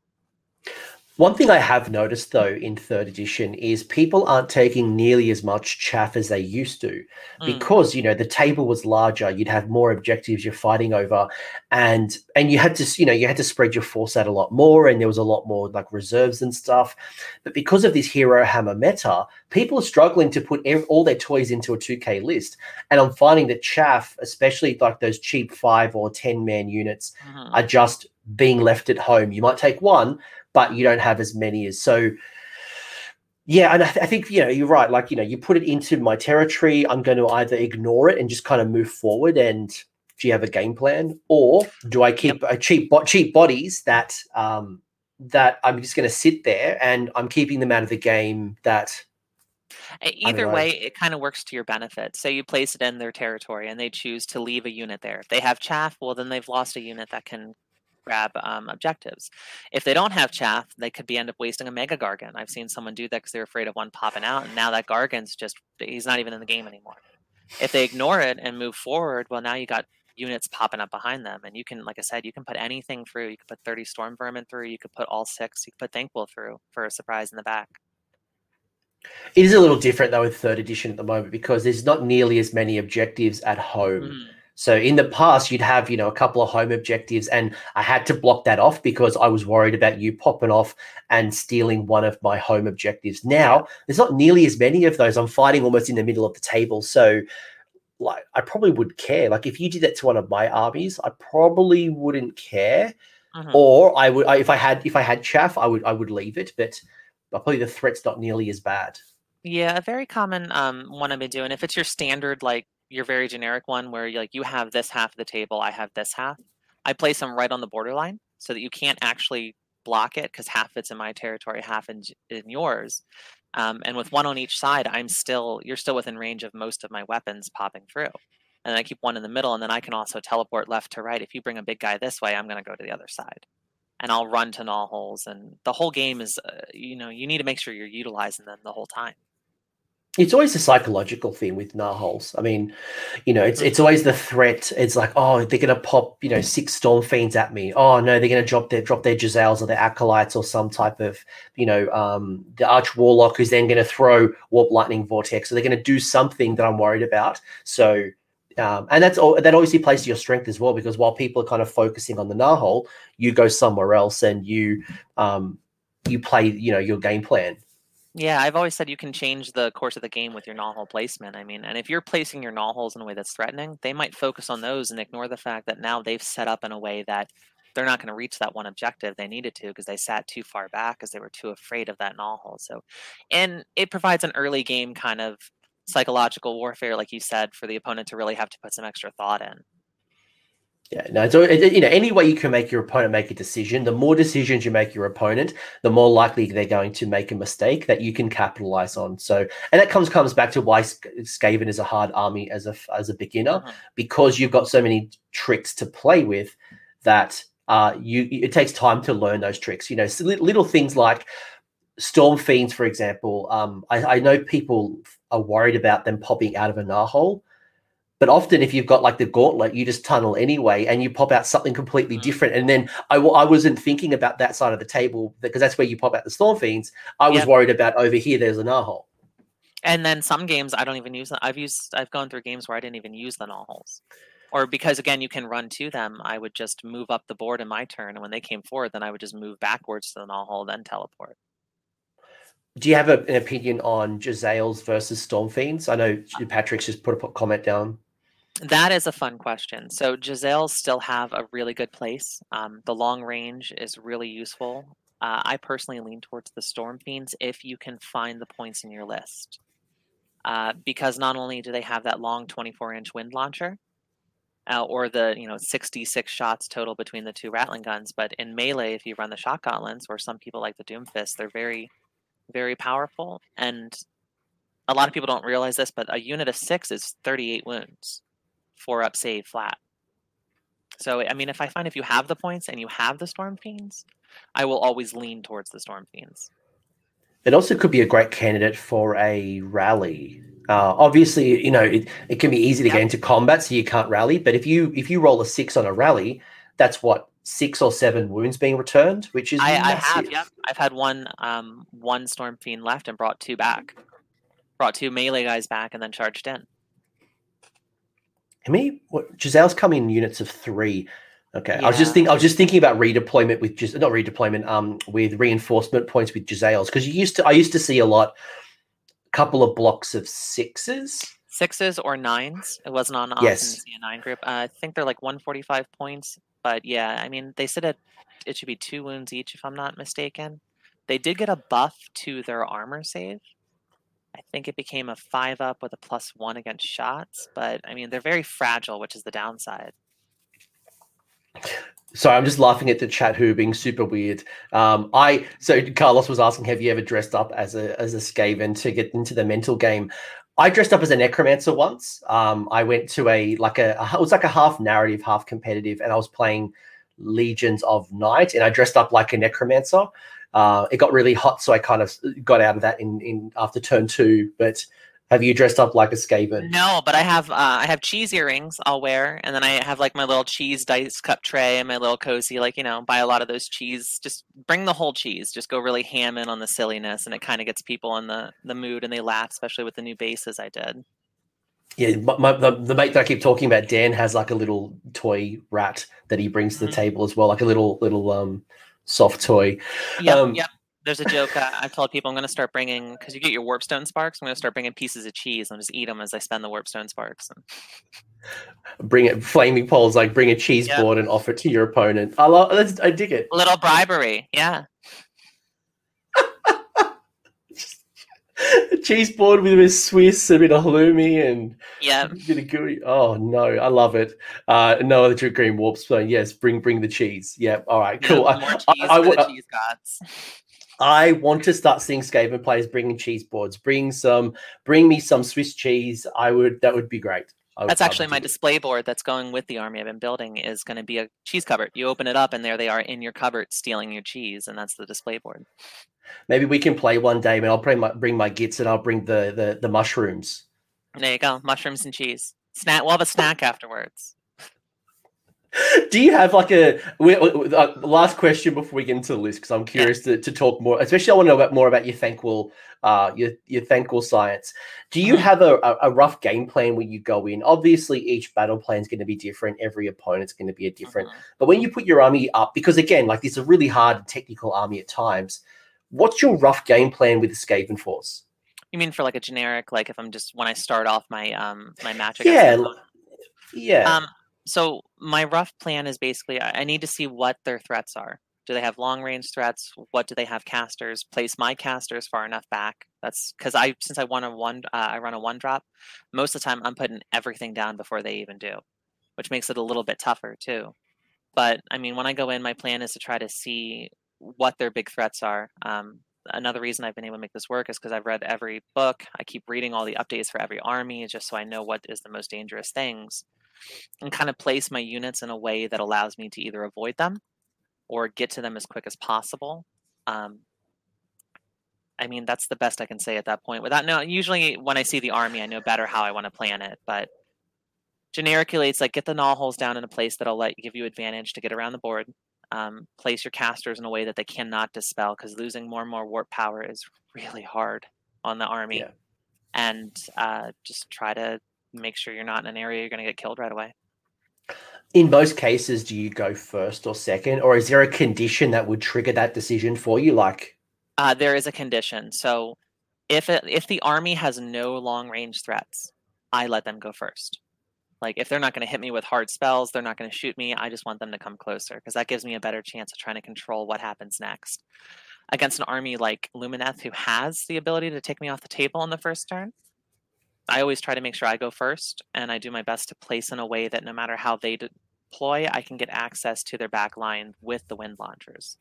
One thing I have noticed though in third edition is people aren't taking nearly as much chaff as they used to mm. because you know the table was larger you'd have more objectives you're fighting over and and you had to you know you had to spread your force out a lot more and there was a lot more like reserves and stuff but because of this hero hammer meta people are struggling to put all their toys into a 2k list and I'm finding that chaff especially like those cheap 5 or 10 man units mm-hmm. are just being left at home you might take one but you don't have as many as so yeah and I, th- I, think you know you're right like you know you put it into my territory i'm going to either ignore it and just kind of move forward and do you have a game plan or do i keep yep. a cheap bo- cheap bodies that um that i'm just going to sit there and i'm keeping them out of the game that Either way, it kind of works to your benefit. So you place it in their territory and they choose to leave a unit there. If they have chaff, well, then they've lost a unit that can grab um, objectives. If they don't have chaff, they could be end up wasting a mega gargant. I've seen someone do that because they're afraid of one popping out, and now that gargant's just he's not even in the game anymore. If they ignore it and move forward, well, now you got units popping up behind them, and you can, like I said, you can put anything through. You could put 30 storm vermin through. You could put all six. You could put Thanquol through for a surprise in the back. It is a little different though with third edition at the moment because there's not nearly as many objectives at home. Mm. So in the past, you'd have, you know, a couple of home objectives, and I had to block that off because I was worried about you popping off and stealing one of my home objectives. Now, there's not nearly as many of those. I'm fighting almost in the middle of the table. So like I probably would care. Like if you did that to one of my armies, I probably wouldn't care. Uh-huh. Or I would I, if I had if I had chaff, I would I would leave it, but probably the threat's not nearly as bad. Yeah, a very common um, one I've been doing. If it's your standard like your very generic one where you like you have this half of the table, I have this half. I place them right on the borderline so that you can't actually block it because half it's in my territory, half in, in yours. Um, and with one on each side, I'm still you're still within range of most of my weapons popping through. And I keep one in the middle, and then I can also teleport left to right. If you bring a big guy this way, I'm going to go to the other side, and I'll run to gnaw holes. And the whole game is, uh, you know, you need to make sure you're utilizing them the whole time it's always a psychological thing with Gnawholes. I mean, you know, it's it's always the threat. It's like, oh, they're gonna pop, you know, six storm fiends at me. Oh no, they're gonna drop their drop their Jezzails or their acolytes or some type of, you know, um, the arch warlock who's then gonna throw warp lightning vortex. So they're gonna do something that I'm worried about. So um, and that's all that obviously plays to your strength as well because while people are kind of focusing on the gnaw hole, you go somewhere else and you um, you play you know your game plan. Yeah, I've always said you can change the course of the game with your gnaw hole placement. I mean, and if you're placing your gnaw holes in a way that's threatening, they might focus on those and ignore the fact that now they've set up in a way that they're not going to reach that one objective they needed to because they sat too far back because they were too afraid of that gnaw hole. So, and it provides an early game kind of psychological warfare, like you said, for the opponent to really have to put some extra thought in. Yeah, no, so you know, any way you can make your opponent make a decision, the more decisions you make your opponent, the more likely they're going to make a mistake that you can capitalize on. So, and that comes comes back to why Skaven is a hard army as a as a beginner, mm-hmm. because you've got so many tricks to play with that uh, you it takes time to learn those tricks. You know, little things like storm fiends, for example. Um, I, I know people are worried about them popping out of a gnaw hole but often, if you've got like the gauntlet, you just tunnel anyway, and you pop out something completely mm. different. And then I w- I wasn't thinking about that side of the table because that's where you pop out the storm fiends. I was yep. worried about over here. There's a gnaw hole. And then some games I don't even use them. I've used I've gone through games where I didn't even use the gnaw holes. Or because again you can run to them, I would just move up the board in my turn, and when they came forward, then I would just move backwards to the gnaw hole, then teleport. Do you have a, an opinion on Jezzails versus Storm Fiends? I know Patrick's just put a comment down. That is a fun question. So Jezzails still have a really good place. Um, the long range is really useful. Uh, I personally lean towards the Storm Fiends if you can find the points in your list. Uh, because not only do they have that long 24 inch wind launcher, uh, or the you know 66 shots total between the two ratling guns, but in melee, if you run the shock gauntlets, or some people like the Doomfist, they're very, very powerful. And a lot of people don't realize this, but a unit of six is 38 wounds four up save flat. So I mean, if I find if you have the points and you have the Storm Fiends, I will always lean towards the Storm Fiends. It also could be a great candidate for a rally. Uh, obviously, you know it, it can be easy to yep. get into combat, so you can't rally. But if you if you roll a six on a rally, that's what six or seven wounds being returned, which is I, I have. Yeah, I've had one um one Storm Fiend left and brought two back, brought two melee guys back, and then charged in. How many? What Jezzails come in units of three. Okay, yeah. I was just think I was just thinking about redeployment with just not redeployment, um, with reinforcement points with Jezzails because you used to I used to see a lot, couple of blocks of sixes, sixes or nines. It wasn't on yes. see a nine group. Uh, I think they're like one forty five points, but yeah, I mean they said it it should be two wounds each if I'm not mistaken. They did get a buff to their armor save, I think it became a five up with a plus one against shots, but I mean they're very fragile, which is the downside. Sorry, I'm just laughing at the chat who being super weird. Um, I so Carlos was asking, have you ever dressed up as a as a Skaven to get into the mental game? I dressed up as a necromancer once. Um, I went to a like a, a it was like a half narrative, half competitive, and I was playing Legions of Night, and I dressed up like a necromancer. Uh, it got really hot, so I kind of got out of that in, in after turn two. But have you dressed up like a Skaven? No, but I have uh, I have cheese earrings I'll wear, and then I have like my little cheese dice cup tray and my little cozy. Like you know, buy a lot of those cheese. Just bring the whole cheese. Just go really ham in on the silliness, and it kind of gets people in the the mood, and they laugh, especially with the new bases I did. Yeah, my, the, the mate that I keep talking about, Dan, has like a little toy rat that he brings to the mm-hmm. table as well, like a little little um soft toy. Yeah, um, yep. There's a joke uh, I've told people I'm going to start bringing because you get your warpstone sparks. I'm going to start bringing pieces of cheese and just eat them as I spend the warpstone sparks. And... Bring it, flaming poles like bring a cheese yep. board and offer it to your opponent. I love, I dig it. A little bribery, yeah. a cheese board with a bit of Swiss, a bit of halloumi, and yeah, a bit of gooey. Oh no, I love it. Uh, no other green warp stone. Yes, bring bring the cheese. Yeah, all right, cool. Yeah, more cheese I, I, I, cheese gods. I want to start seeing Skaven players bringing cheese boards. Bring some, bring me some Swiss cheese. I would. That would be great. That's actually my display board that's going with the army I've been building is going to be a cheese cupboard. You open it up and there they are in your cupboard stealing your cheese, and that's the display board. Maybe we can play one day, man. I'll bring my bring my gitz and I'll bring the the, the mushrooms. There you go, mushrooms and cheese. Snack. We'll have a snack afterwards. Do you have like a we, uh, last question before we get into the list? Because I'm curious yeah. to, to talk more. Especially, I want to know about more about your Thanquol, uh, your your Thanquol science. Do you mm-hmm. have a, a rough game plan when you go in? Obviously, each battle plan is going to be different. Every opponent's going to be a different. Mm-hmm. But when you put your army up, because again, like this is a really hard technical army at times. What's your rough game plan with Skaven Force? You mean for like a generic, like if I'm just when I start off my um my match? Yeah, yeah. Um, so my rough plan is basically I need to see what their threats are. Do they have long range threats? What do they have casters? Place my casters far enough back. That's because I since I want a one uh, I run a one drop. Most of the time I'm putting everything down before they even do, which makes it a little bit tougher too. But I mean, when I go in, my plan is to try to see what their big threats are. Um, another reason I've been able to make this work is because I've read every book. I keep reading all the updates for every army just so I know what is the most dangerous things and kind of place my units in a way that allows me to either avoid them or get to them as quick as possible. Um, I mean, that's the best I can say at that point. Without no, usually when I see the army, I know better how I want to plan it. But generically, it's like get the gnaw holes down in a place that'll let give you advantage to get around the board. Um, place your casters in a way that they cannot dispel because losing more and more warp power is really hard on the army. Yeah. And uh, just try to make sure you're not in an area you're going to get killed right away. In most cases, do you go first or second, or is there a condition that would trigger that decision for you? Like, uh, there is a condition. So, if it, if the army has no long range threats, I let them go first. Like, if they're not going to hit me with hard spells, they're not going to shoot me. I just want them to come closer because that gives me a better chance of trying to control what happens next. Against an army like Lumineth, who has the ability to take me off the table on the first turn, I always try to make sure I go first, and I do my best to place in a way that no matter how they deploy, I can get access to their back line with the wind launchers.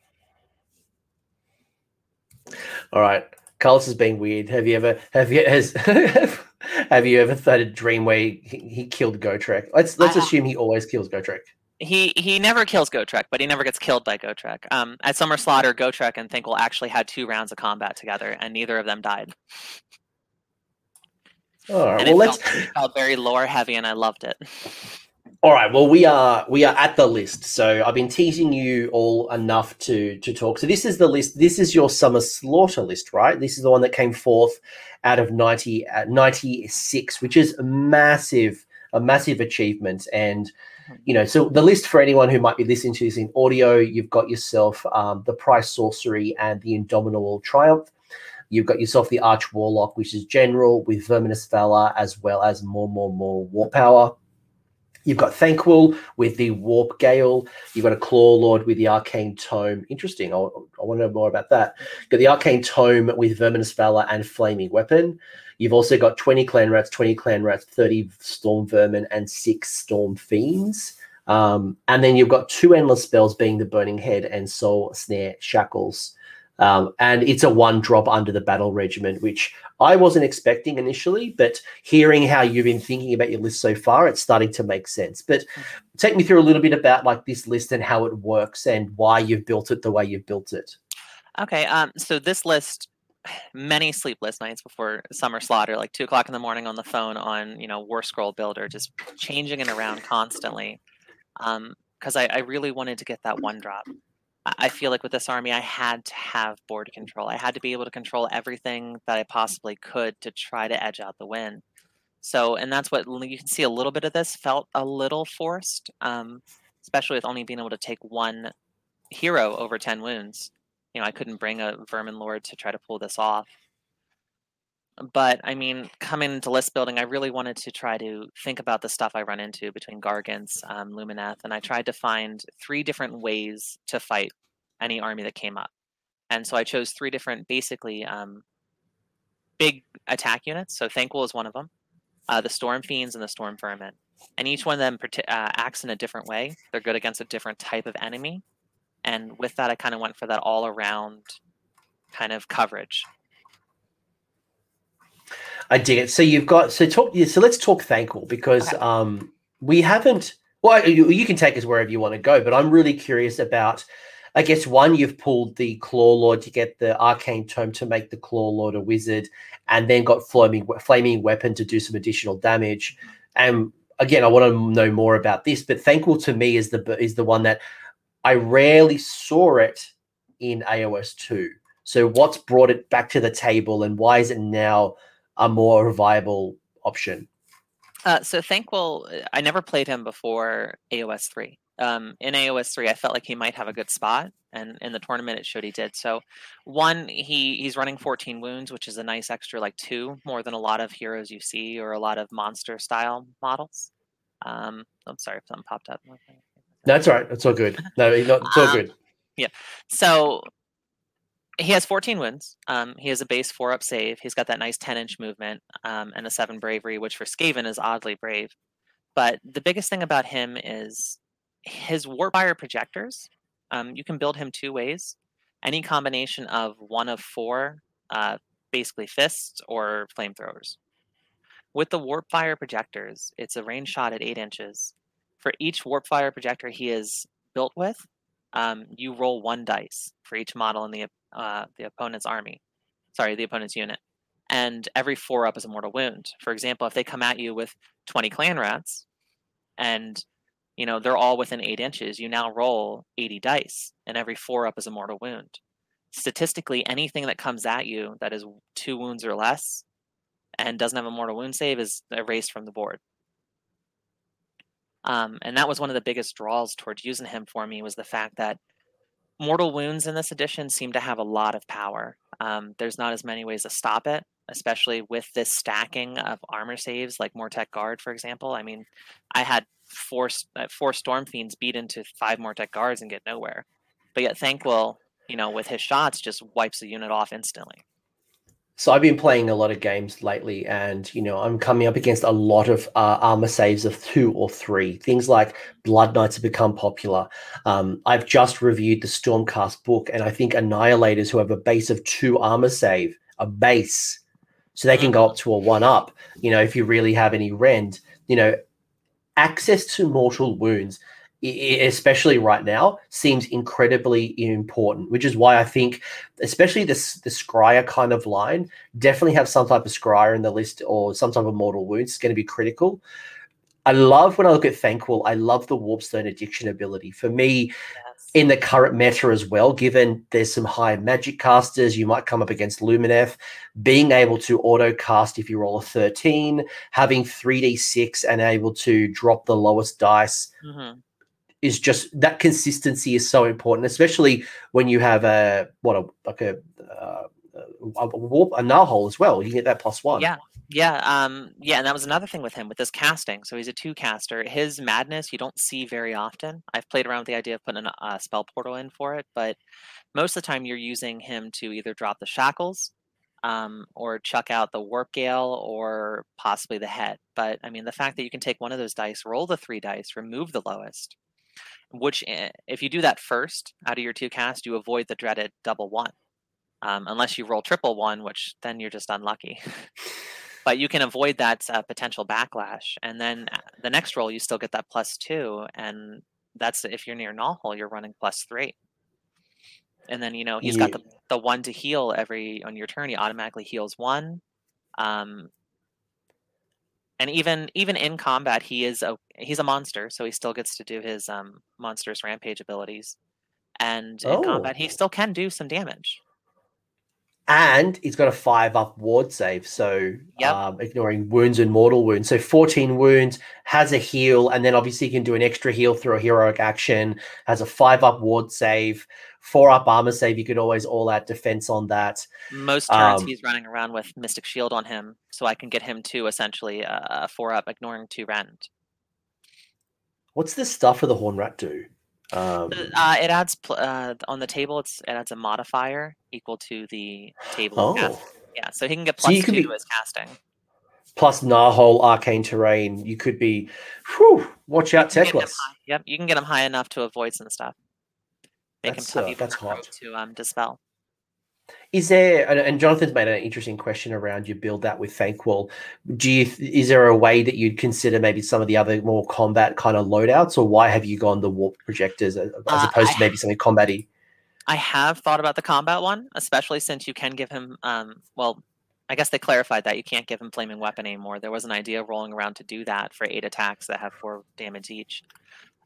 All right, Carlos is being weird. Have you ever have you has have you ever thought a dream where he, he killed Gotrek? Let's let's assume he always kills Gotrek. He he never kills Gotrek, but he never gets killed by Gotrek. Um, at Summer Slaughter, Gotrek and Thanquol actually had two rounds of combat together, and neither of them died. All right. And well, let's. Felt, felt very lore heavy, and I loved it. All right. Well, we are we are at the list. So I've been teasing you all enough to to talk. So this is the list. This is your summer slaughter list, right? This is the one that came forth out of 90, uh, 96, which is a massive a massive achievement. And mm-hmm. you know, so the list for anyone who might be listening to this in audio, you've got yourself um, the Prized Sorcery and the Indomitable Triumph. You've got yourself the Arch Warlock, which is general with Verminous Valor, as well as more, more, more Warp Power. You've got Thanquol with the Warp Gale. You've got a Claw Lord with the Arcane Tome. Interesting. I, I want to know more about that. You've got the Arcane Tome with Verminous Valor and Flaming Weapon. You've also got 20 Clan Rats, 20 Clan Rats, 30 Storm Vermin, and six Storm Fiends. Um, and then you've got two endless spells being the Burning Head and Soul Snare Shackles. Um, and it's a one drop under the battle regiment, which I wasn't expecting initially, but hearing how you've been thinking about your list so far, it's starting to make sense. But take me through a little bit about like this list and how it works and why you've built it the way you've built it. Okay, um, so this list, many sleepless nights before summer slaughter, like two o'clock in the morning on the phone on you know War Scroll Builder, just changing it around constantly, because um, I, I really wanted to get that one drop. I feel like with this army, I had to have board control. I had to be able to control everything that I possibly could to try to edge out the win. So, and that's what you can see a little bit of this felt a little forced, um, especially with only being able to take one hero over 10 wounds. You know, I couldn't bring a Vermin Lord to try to pull this off but I mean, coming into list building, I really wanted to try to think about the stuff I run into between Gargants, um, Lumineth, and I tried to find three different ways to fight any army that came up. And so I chose three different, basically, um, big attack units. So Thanquol is one of them, uh, the Storm Fiends and the Storm Vermin. And each one of them uh, acts in a different way. They're good against a different type of enemy. And with that, I kind of went for that all around kind of coverage. I dig it. So you've got so talk. So let's talk Thanquol because okay. um, we haven't. Well, you, you, can take us wherever you want to go, but I'm really curious about. I guess one, you've pulled the Claw Lord to get the Arcane Tome to make the Claw Lord a wizard, and then got Flaming Flaming Weapon to do some additional damage. And again, I want to know more about this, but Thanquol to me is the is the one that I rarely saw it in AOS two. So what's brought it back to the table, and why is it now a more viable option? Uh, so Thanquol, I never played him before AOS three. Um, in AOS three, I felt like he might have a good spot, and in the tournament, it showed he did. So, one, he he's running 14 wounds, which is a nice extra, like two more than a lot of heroes you see or a lot of monster style models. Um, I'm sorry if something popped up. That's all right. It's all good. No, it's all um, good. Yeah. So he has 14 wounds. Um, he has a base four up save. He's got that nice 10 inch movement um, and a seven bravery, which for Skaven is oddly brave. But the biggest thing about him is his warpfire projectors. Um, you can build him two ways. Any combination of one of four, uh, basically fists or flamethrowers. With the warp fire projectors, it's a range shot at eight inches. For each warp fire projector he is built with, um, you roll one dice for each model in the uh, the opponent's army. Sorry, the opponent's unit. And every four up is a mortal wound. For example, if they come at you with 20 clan rats and you know they're all within eight inches, you now roll 80 dice, and every four up is a mortal wound. Statistically, anything that comes at you that is two wounds or less and doesn't have a mortal wound save is erased from the board. Um, and that was one of the biggest draws towards using him for me was the fact that mortal wounds in this edition seem to have a lot of power. Um, there's not as many ways to stop it, especially with this stacking of armor saves, like Mortek Guard, for example. I mean, I had four uh, four Storm Fiends beat into five Mortek Guards and get nowhere, but yet Thanquol, you know, with his shots, just wipes the unit off instantly. So I've been playing a lot of games lately, and you know I'm coming up against a lot of uh, armor saves of two or three. Things like Blood Knights have become popular. Um, I've just reviewed the Stormcast book, and I think Annihilators who have a base of two armor save, a base, so they can go up to a one up. You know, if you really have any rend, you know, access to mortal wounds especially right now, seems incredibly important, which is why I think, especially this the Skryre kind of line, definitely have some type of Skryre in the list or some type of mortal wounds is going to be critical. I love when I look at Thanquol, I love the Warpstone addiction ability. For me, yes. in the current meta as well, given there's some high magic casters, you might come up against Lumineth, being able to auto cast if you roll a 13, having 3d6 and able to drop the lowest dice. Mm-hmm is just that consistency is so important, especially when you have a what a like a uh, a, warp a null as well. You get that plus one. Yeah, yeah, um, yeah, and that was another thing with him with this casting. So he's a two caster. His madness you don't see very often. I've played around with the idea of putting a uh, spell portal in for it, but most of the time you're using him to either drop the shackles. Um, or chuck out the warp gale or possibly the head. But I mean, the fact that you can take one of those dice, roll the three dice, remove the lowest, which eh, if you do that first out of your two cast, you avoid the dreaded double one. Um, unless you roll triple one, which then you're just unlucky. but you can avoid that uh, potential backlash, and then uh, the next roll you still get that plus two, and that's if you're near gnaw hole, you're running plus three. And then you know he's yeah. got the the one to heal every on your turn. He automatically heals one. Um, and even even in combat he is a he's a monster so he still gets to do his um monstrous rampage abilities and oh. in combat he still can do some damage and he's got a five up ward save so yep. um, ignoring wounds and mortal wounds so 14 wounds has a heal and then obviously he can do an extra heal through a heroic action has a five up ward save four up armor save. You could always all out defense on that. Most turns um, he's running around with Mystic Shield on him, so I can get him to essentially uh, four up, ignoring two rend. What's the stuff for the Horned Rat do? Um, uh, it adds pl- uh, on the table. It's it adds a modifier equal to the table. Oh. Yeah, so he can get plus so two be, to his casting. Plus Gnawhole, Arcane Terrain. You could be, whew, watch out, Teclis. Yep, you can get him high enough to avoid some stuff. Make that's, him uh, that's hot. to um, dispel. Is there and Jonathan's made an interesting question around you build that with Thanquol. Do you is there a way that you'd consider maybe some of the other more combat kind of loadouts, or why have you gone the warp projectors as, uh, opposed I, to maybe something combaty? I have thought about the combat one, especially since you can give him um well I guess they clarified that you can't give him flaming weapon anymore. There was an idea rolling around to do that for eight attacks that have four damage each.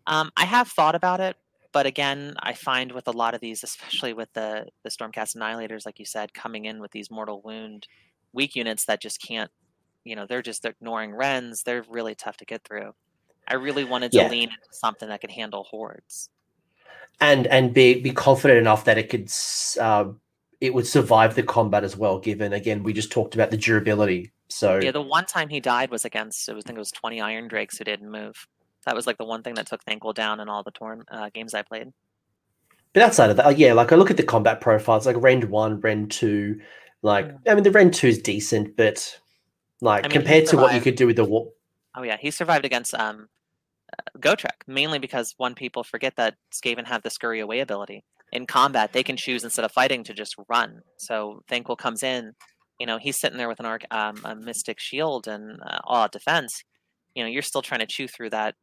Um, I have thought about it, but again, I find with a lot of these, especially with the the Stormcast Annihilators, like you said, coming in with these mortal wound weak units that just can't, you know, they're just ignoring Rens. They're really tough to get through. I really wanted to yeah. lean into something that could handle hordes, and and be be confident enough that it could uh, it would survive the combat as well. Given again, we just talked about the durability. So yeah, the one time he died was against it was, I think it was twenty Iron Drakes who didn't move. That was like the one thing that took Thanquol down in all the torn uh, games I played. But outside of that, yeah, like I look at the combat profiles, like Rend one, Rend two, like mm. I mean the Rend two is decent, but like I mean, compared to what you could do with the war. Oh yeah, he survived against um, uh, Gotrek mainly because one people forget that Skaven have the scurry away ability in combat, they can choose instead of fighting to just run. So Thanquol comes in, you know, he's sitting there with an arc, um, a mystic shield and uh, all out defense. You know, you're still trying to chew through that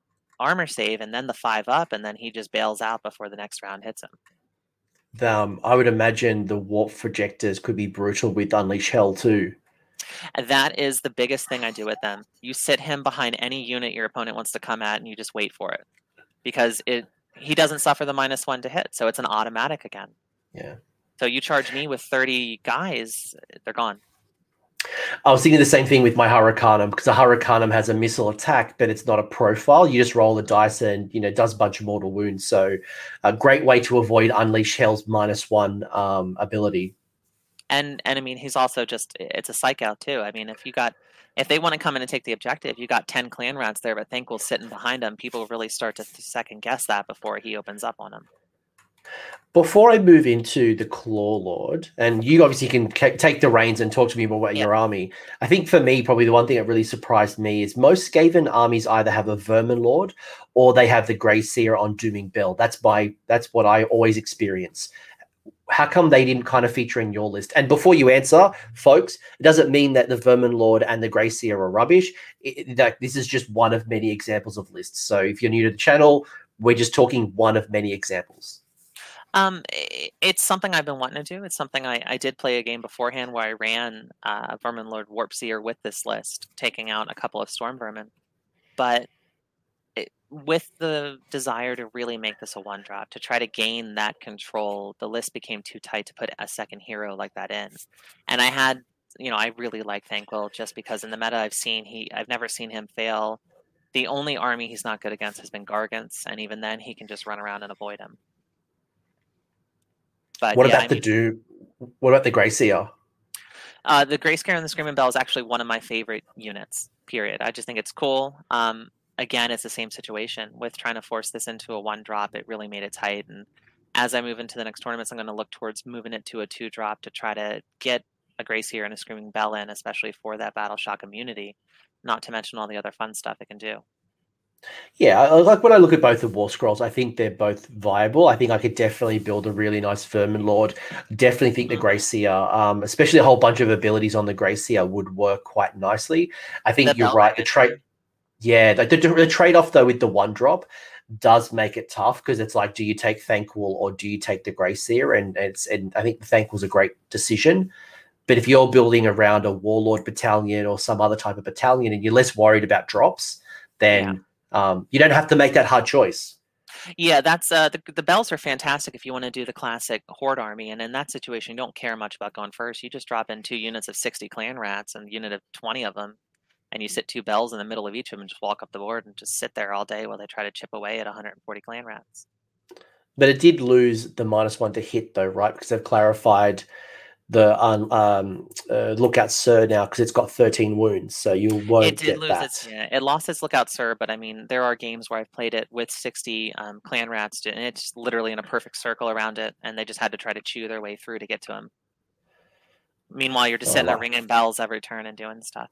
armor save and then the five up, and then he just bails out before the next round hits him. Um, I would imagine the warp projectors could be brutal with Unleash Hell too. That is the biggest thing I do with them. You sit him behind any unit your opponent wants to come at, and you just wait for it because it he doesn't suffer the minus one to hit, so it's an automatic again. Yeah. So you charge me with 30 guys, they're gone. I was thinking the same thing with my Hurricanum because a Hurricanum has a missile attack, but it's not a profile. You just roll the dice and you know does a bunch of mortal wounds. So a great way to avoid Unleash Hell's minus one um, ability. And and I mean he's also just it's a psych out too. I mean if you got if they want to come in and take the objective, you got 10 clan rats there, but Thanquol's sitting behind them. People really start to second guess that before he opens up on them. Before I move into the Claw Lord, and you obviously can c- take the reins and talk to me about yeah. your army. I think for me, probably the one thing that really surprised me is most Skaven armies either have a Vermin Lord or they have the Grey Seer on Dooming Bell. That's my that's what I always experience how come they didn't kind of feature in your list? And before you answer, folks, it doesn't mean that the Vermin Lord and the Grey Seer are rubbish. It, that this is just one of many examples of lists. So if you're new to the channel, we're just talking one of many examples. Um, it's something I've been wanting to do. It's something I, I did play a game beforehand where I ran uh, Vermin Lord Warpseer with this list, taking out a couple of Storm Vermin. But with the desire to really make this a one drop to try to gain that control the list became too tight to put a second hero like that in and i had you know i really like Thanquol just because in the meta i've seen he i've never seen him fail the only army he's not good against has been gargants and even then he can just run around and avoid him but what yeah, about I the do what about the Grey Seer uh, the Grey Seer and the Screaming Bell is actually one of my favorite units period i just think it's cool um, again, it's the same situation with trying to force this into a one drop. It really made it tight. And as I move into the next tournaments, I'm going to look towards moving it to a two drop to try to get a Grey Seer and a Screaming Bell in, especially for that Battle Shock immunity, not to mention all the other fun stuff it can do. Yeah, I, like when I look at both the War Scrolls, I think they're both viable. I think I could definitely build a really nice Vermin Lord. Definitely think the mm-hmm. Grey Seer, um, especially a whole bunch of abilities on the Grey Seer, would work quite nicely. I think the you're right. The trade, Yeah, the, the, the trade off though with the one drop does make it tough because it's like, do you take Thanquol or do you take the Grey Seer? And it's and I think the Thanquol's a great decision. But if you're building around a Warlord battalion or some other type of battalion and you're less worried about drops, then yeah. Um, you don't have to make that hard choice. Yeah, that's uh, the the bells are fantastic if you want to do the classic horde army, and in that situation, you don't care much about going first. You just drop in two units of sixty clan rats and a unit of twenty of them, and you sit two bells in the middle of each of them and just walk up the board and just sit there all day while they try to chip away at 140 clan rats. But it did lose the minus one to hit though, right? Because they've clarified the um, um uh, lookout sir now because it's got 13 wounds, so you won't it did get lose that. Its, yeah, it lost its lookout sir, but I mean there are games where I've played it with 60 um, clan rats, and it's literally in a perfect circle around it, and they just had to try to chew their way through to get to him. Meanwhile, you're just oh, sitting there ringing bells every turn and doing stuff.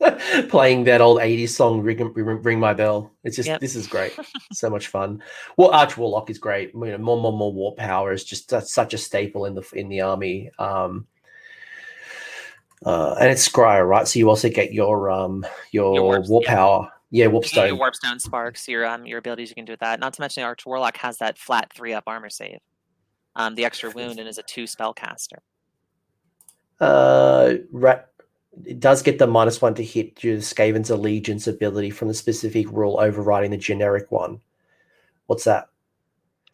playing that old 80s song ring, ring, my bell. It's just yep. this is great. So much fun. Well arch warlock is great. You know more more more warp power is just such a staple in the in the army. Um uh, and it's skryre right? So you also get your um your, your warp, war yeah. power. Yeah warpstone. your warpstone sparks your um your abilities you can do with that. Not to mention arch warlock has that flat three up armor save. Um the extra wound and is a two spell caster Uh, ra- it does get the minus one to hit due to Skaven's allegiance ability from the specific rule overriding the generic one. What's that?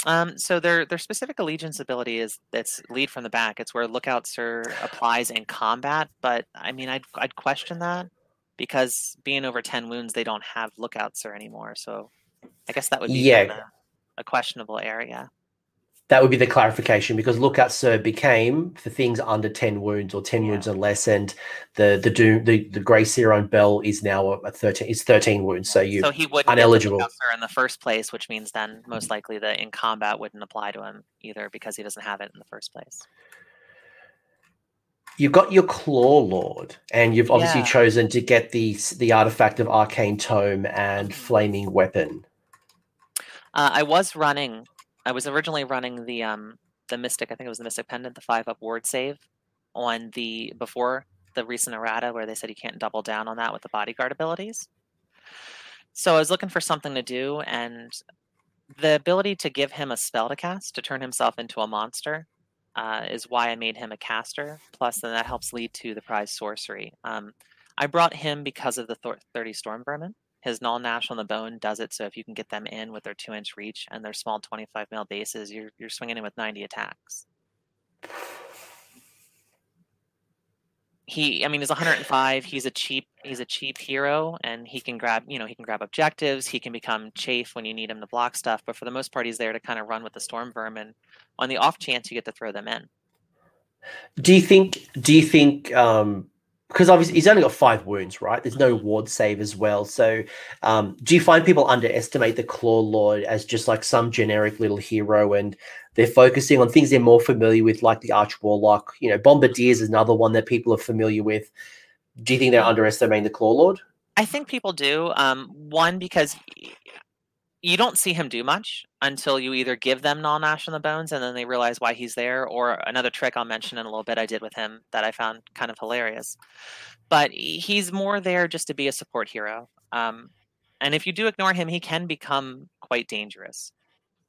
Um, so their their specific allegiance ability is that's lead from the back. It's where Lookout Sir applies in combat, but I mean, I'd I'd question that because being over ten wounds, they don't have Lookout Sir anymore. So I guess that would be Yeah. a questionable area. That would be the clarification because Lookout Sir became for things under 10 wounds or 10 Yeah. wounds and less, and the the doom the, the Grey Seer on Bell is now a 13 is 13 wounds. So you so he wouldn't uneligible. the Sir in the first place, which means then most likely the in combat wouldn't apply to him either because he doesn't have it in the first place. you've got your Claw Lord, and you've obviously Yeah. chosen to get the the artifact of Arcane Tome and Mhm. Flaming Weapon. Uh, I was running. I was originally running the um the Mystic. I think it was the Mystic Pendant, the five up ward save on the before the recent errata where they said you can't double down on that with the bodyguard abilities. So I was looking for something to do, and the ability to give him a spell to cast to turn himself into a monster uh, is why I made him a caster. Plus, then that helps lead to the prized sorcery. Um, I brought him because of the Thor- 30 Storm Vermin. His null nash on the bone does it. So if you can get them in with their two inch reach and their small 25 mil bases, you're, you're swinging in with 90 attacks. He, I mean, he's 105. He's a cheap, he's a cheap hero, and he can grab, you know, he can grab objectives. He can become chafe when you need him to block stuff. But for the most part, he's there to kind of run with the storm vermin. On the off chance, you get to throw them in. Do you think? Do you think? Um, because obviously he's only got five wounds, right? There's no ward save as well. So, um, do you find people underestimate the Claw Lord as just like some generic little hero, and they're focusing on things they're more familiar with, like the Arch Warlock? You know, Bombardiers is another one that people are familiar with. Do you think they're underestimating the Claw Lord? I think people do. Um, one because you don't see him do much until you either give them non Nash on the bones and then they realize why he's there, or another trick I'll mention in a little bit I did with him that I found kind of hilarious. But he's more there just to be a support hero. Um, and if you do ignore him, he can become quite dangerous.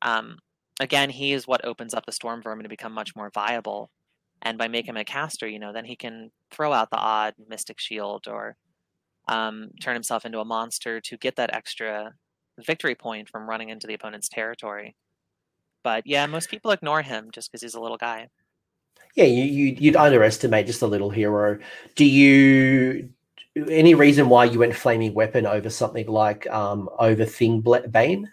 Um, again, he is what opens up the storm vermin to become much more viable. And by making him a caster, you know, then he can throw out the odd mystic shield or um, turn himself into a monster to get that extra victory point from running into the opponent's territory. But yeah, most people ignore him just because he's a little guy. Yeah, you, you you'd underestimate just a little hero. Do you any reason why you went flaming weapon over something like um over Thing Bane?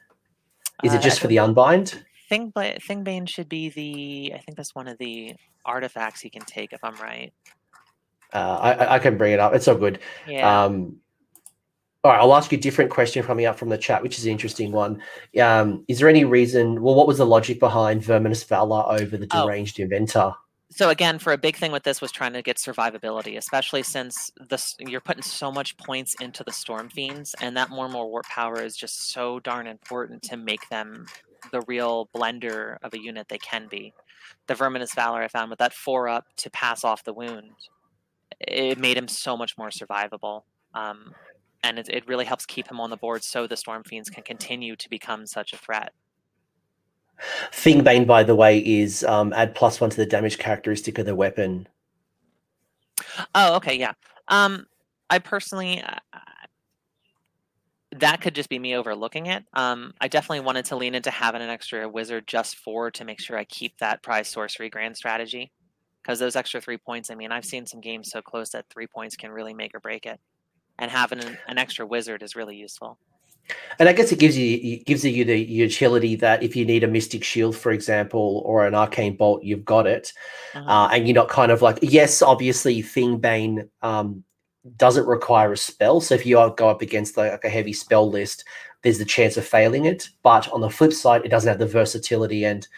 Is Uh, it just I for the unbind? Thing Thingbane should be the. I think that's one of the artifacts he can take if I'm right. Uh, I, I- can bring it up. It's all good. Yeah. Um, all right, I'll ask you a different question coming up from the chat, which is an interesting one. Um, is there any reason? Well, what was the logic behind Verminous Valor over the Oh. Deranged Inventor? so again, for a big thing with this was trying to get survivability, especially since this you're putting so much points into the storm fiends, and that more and more warp power is just so darn important to make them the real blender of a unit they can be. The Verminous Valor I found with that four up to pass off the wound, it made him so much more survivable. Um, and it, it really helps keep him on the board so the Storm Fiends can continue to become such a threat. Thingbane, by the way, is um, add plus one to the damage characteristic of the weapon. Oh, okay, yeah. Um, I personally, uh, that could just be me overlooking it. Um, I definitely wanted to lean into having an extra wizard just for to make sure I keep that prized sorcery grand strategy, because those extra three points. I mean, I've seen some games so close that three points can really make or break it, and having an, an extra wizard is really useful. And I guess it gives you it gives you the utility that if you need a Mystic Shield, for example, or an Arcane Bolt, you've got it. Mhm. uh, and you're not kind of like yes obviously Thingbane um, doesn't require a spell so if you are, go up against like, a heavy spell list there's the chance of failing it but on the flip side it doesn't have the versatility and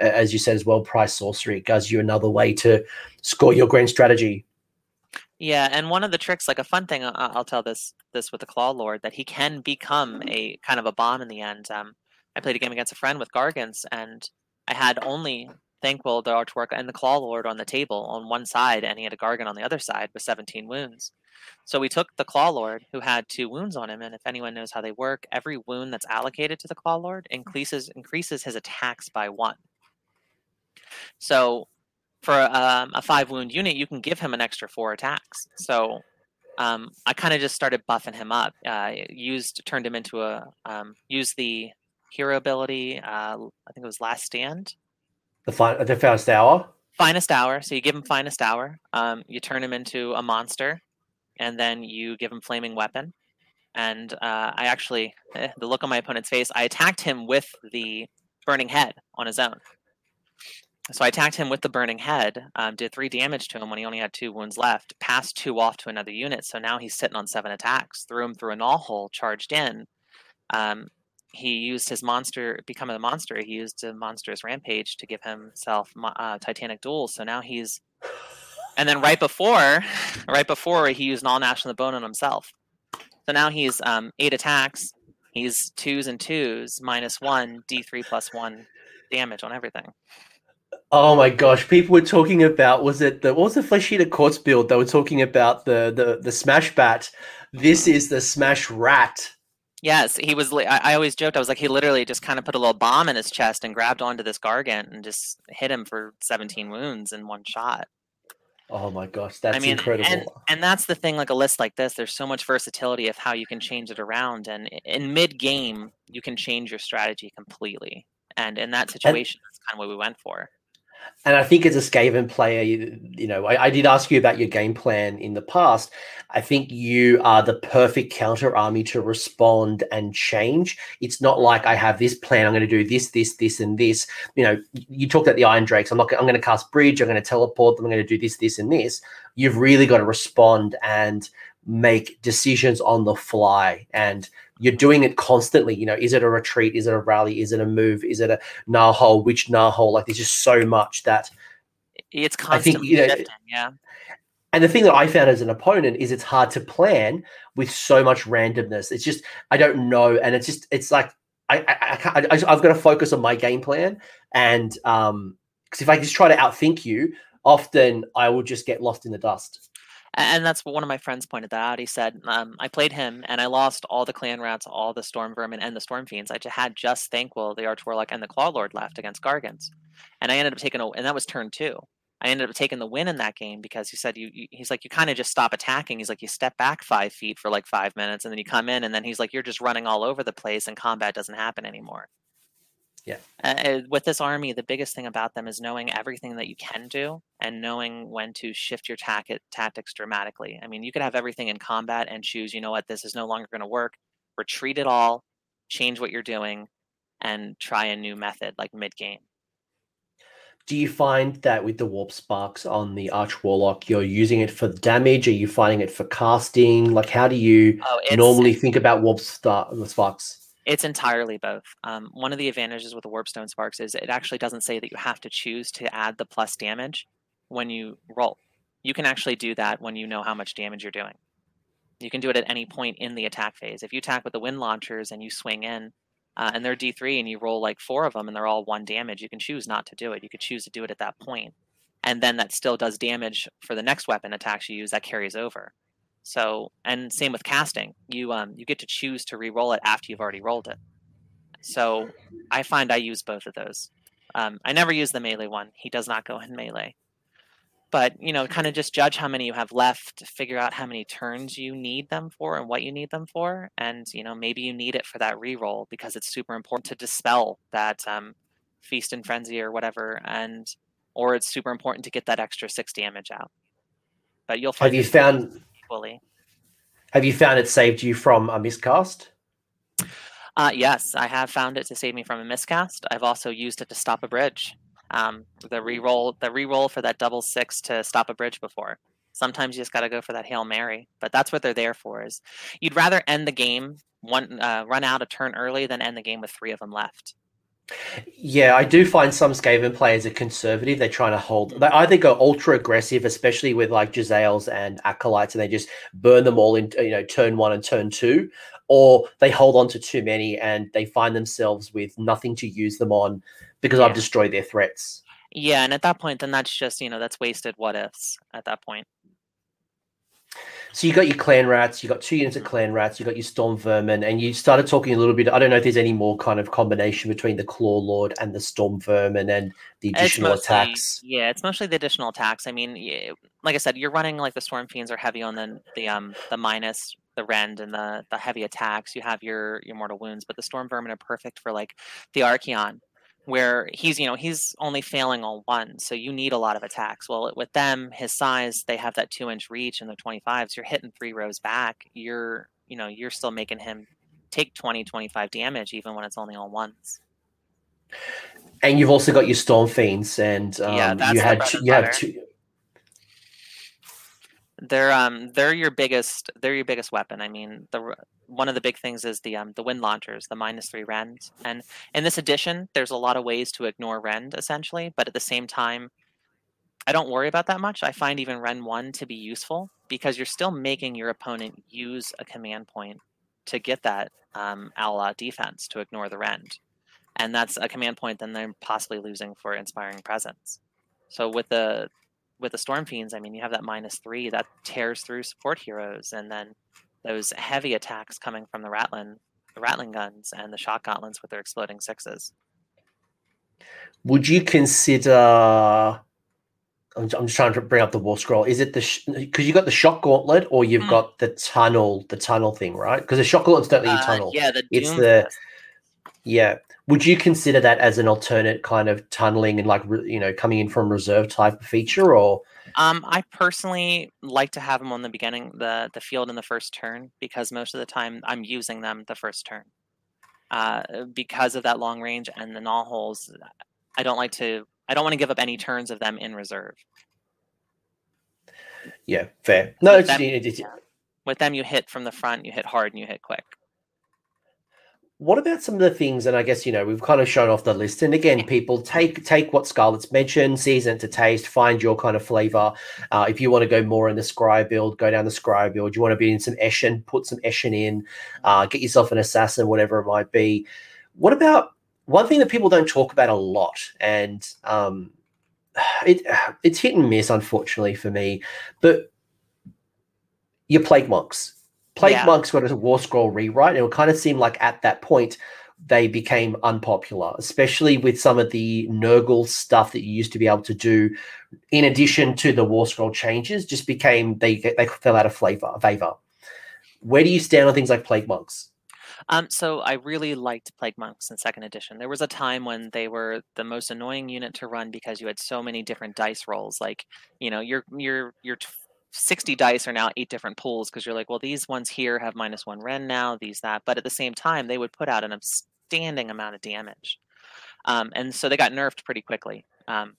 uh, as you said as well prized sorcery it gives you another way to score your grand strategy Yeah, and one of the tricks, like a fun thing, I'll tell this this with the Claw Lord, that he can become a kind of a bomb in the end. Um, I played a game against a friend with Gargants, and I had only Thanquol, the Arch Warlock, and the Claw Lord on the table on one side, and he had a Gargant on the other side with 17 wounds. So we took the Claw Lord, who had two wounds on him, and if anyone knows how they work, every wound that's allocated to the Claw Lord increases increases his attacks by one. So for um, a five wound unit, you can give him an extra four attacks. So um, I kind of just started buffing him up. Uh, used turned him into a um, used the hero ability. Uh, I think it was Last Stand. The fi- the first hour. Finest hour. So you give him finest hour. Um, you turn him into a monster, and then you give him flaming weapon. And uh, I actually, eh, the look on my opponent's face, I attacked him with the burning head on his own. So I attacked him with the burning head, um, did three damage to him when he only had two wounds left, passed two off to another unit. So now he's sitting on seven attacks, threw him through a gnaw hole, charged in. Um, he used his monster, becoming a monster, he used a monstrous rampage to give himself uh, Titanic Duel. So now he's. And then right before, right before, he used All Gnash on the Bone on himself. So now he's um, eight attacks. He's twos and twos, minus one, D3 plus one damage on everything. Oh my gosh! People were talking about was it the what was the flesh eater courts build? They were talking about the the the smash bat. This is the smash rat. Yes, he was. I, I always joked. I was like, he literally just kind of put a little bomb in his chest and grabbed onto this gargant and just hit him for 17 wounds in one shot. Oh my gosh, that's I mean, incredible. And, and that's the thing, like a list like this, there's so much versatility of how you can change it around. And in mid game, you can change your strategy completely. And in that situation, and, that's kind of what we went for. And I think as a Skaven player, you, you know, I, I, did ask you about your game plan in the past. I think you are the perfect counter army to respond and change. It's not like I have this plan. I'm going to do this, this, this, and this. You know, you talked about the Iron Drakes. I'm not. I'm going to cast Bridge. I'm going to teleport them. I'm going to do this, this, and this. You've really got to respond and make decisions on the fly and you're doing it constantly. You know, is it a retreat? Is it a rally? Is it a move? Is it a gnaw hole? Which gnaw hole? Like there's just so much that it's constantly think, you know, shifting, yeah. And the thing that I found as an opponent is it's hard to plan with so much randomness. It's just I don't know, and it's just it's like I I, I, I have got to focus on my game plan, and um, because if I just try to outthink you, often I will just get lost in the dust and that's what one of my friends pointed that out. He said, um, "I played him, and I lost all the clan rats, all the storm vermin, and the storm fiends. I had just Thanquol, the arch warlock, and the claw lord left against Gargants, and I ended up taking a, and that was turn two. I ended up taking the win in that game because he said you, you he's like you kind of just stop attacking. He's like you step back five feet for like five minutes, and then you come in, and then he's like you're just running all over the place, and combat doesn't happen anymore. Yeah. Uh, with this army, the biggest thing about them is knowing everything that you can do and knowing when to shift your tac- tactics dramatically. I mean, you could have everything in combat and choose, you know what, this is no longer going to work. Retreat it all, change what you're doing, and try a new method like mid game. Do you find that with the warp sparks on the Arch Warlock, you're using it for damage? Are you finding it for casting? Like, how do you oh, normally think about warp sparks? It's entirely both. Um, one of the advantages with the Warpstone Sparks is it actually doesn't say that you have to choose to add the plus damage when you roll. You can actually do that when you know how much damage you're doing. You can do it at any point in the attack phase. If you attack with the wind launchers and you swing in, uh, and they're D3 and you roll like four of them and they're all one damage, you can choose not to do it. You could choose to do it at that point. And then that still does damage for the next weapon attacks you use that carries over. So, and same with casting, you um you get to choose to re-roll it after you've already rolled it. So, I find I use both of those. Um, I never use the melee one. He does not go in melee. But you know, kind of just judge how many you have left, figure out how many turns you need them for and what you need them for, and you know maybe you need it for that re-roll because it's super important to dispel that um, feast and frenzy or whatever, and or it's super important to get that extra six damage out. But you'll find have you found equally. Have you found it saved you from a miscast? Uh, yes, I have found it to save me from a miscast. I've also used it to stop a bridge. Um, the reroll, the reroll for that double six to stop a bridge before. Sometimes you just got to go for that hail mary, but that's what they're there for. Is you'd rather end the game one uh, run out a turn early than end the game with three of them left. Yeah, I do find some Skaven players are conservative. They're trying to hold. They either go ultra aggressive, especially with like Jezzails and Acolytes, and they just burn them all in, you know, turn one and turn two, or they hold on to too many and they find themselves with nothing to use them on because yeah. I've destroyed their threats. Yeah, and at that point, then that's just you know that's wasted what ifs at that point. So you got your clan rats, you got two units of clan rats, you got your storm vermin, and you started talking a little bit. I don't know if there's any more kind of combination between the claw lord and the storm vermin and the additional mostly, attacks. Yeah, it's mostly the additional attacks. I mean, like I said, you're running like the storm fiends are heavy on the the um the minus the rend and the the heavy attacks. You have your your mortal wounds, but the storm vermin are perfect for like the Archaon where he's you know he's only failing on one so you need a lot of attacks. Well with them his size they have that two inch reach and the 25s you're hitting three rows back you're you know you're still making him take 20 25 damage even when it's only on ones. And you've also got your storm fiends and um, yeah, you had two, you have two they're um they're your biggest they're your biggest weapon. I mean, the one of the big things is the um the wind launchers, the minus three rend, and in this edition, there's a lot of ways to ignore rend essentially, but at the same time, I don't worry about that much. I find even rend one to be useful because you're still making your opponent use a command point to get that um All-out defense to ignore the rend, and that's a command point then they're possibly losing for inspiring presence. So with the with the Storm Fiends, I mean, you have that minus three that tears through support heroes, and then those heavy attacks coming from the Ratling, the Ratling guns and the Shock Gauntlets with their exploding sixes. Would you consider? I'm, just trying to bring up the war scroll. Is it the because you've got the shock gauntlet or you've mm. got the tunnel, the tunnel thing, right? Because the shock gauntlet's don't let you uh, tunnel. yeah, the it's the yeah. Would you consider that as an alternate kind of tunneling and like you know coming in from reserve type of feature, or? Um, I personally like to have them on the beginning, the the field in the first turn, because most of the time I'm using them the first turn. Uh, because of that long range and the gnaw holes, I don't like to. I don't want to give up any turns of them in reserve. Yeah, fair. No, with it's, them, it's, with them you hit from the front, you hit hard, and you hit quick what about some of the things and i guess you know we've kind of shown off the list and again people take take what scarlett's mentioned season to taste find your kind of flavor. Uh, if you want to go more in the skryre build go down the skryre build. You want to be in some eshin put some eshin in uh, get yourself an assassin whatever it might be. What about one thing that people don't talk about a lot and um, it it's hit and miss unfortunately for me but your plague monks Plague yeah. Monks got a War Scroll rewrite, and it kind of seemed like at that point they became unpopular, especially with some of the Nurgle stuff that you used to be able to do. In addition to the War Scroll changes, just became they they fell out of flavor favor. Where do you stand on things like Plague Monks? Um, so I really liked Plague Monks in second edition. There was a time when they were the most annoying unit to run because you had so many different dice rolls. Like, you know, your your your 60 dice are now eight different pools because you're like, well, these ones here have minus one ren now, these that. But at the same time, they would put out an outstanding amount of damage. Um, and so they got nerfed pretty quickly. Um,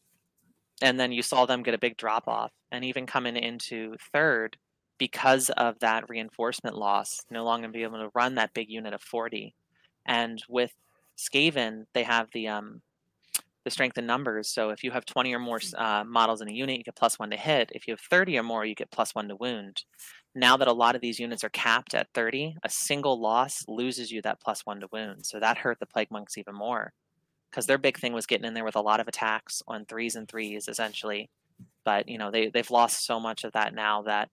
and then you saw them get a big drop off and even coming into third because of that reinforcement loss, no longer be able to run that big unit of 40. And with Skaven, they have the um, the strength in numbers. So if you have 20 or more uh, models in a unit, you get plus one to hit. If you have 30 or more, you get plus one to wound. Now that a lot of these units are capped at 30, a single loss loses you that plus one to wound. So that hurt the Plague Monks even more because their big thing was getting in there with a lot of attacks on threes and threes essentially. But you know they they've lost so much of that now that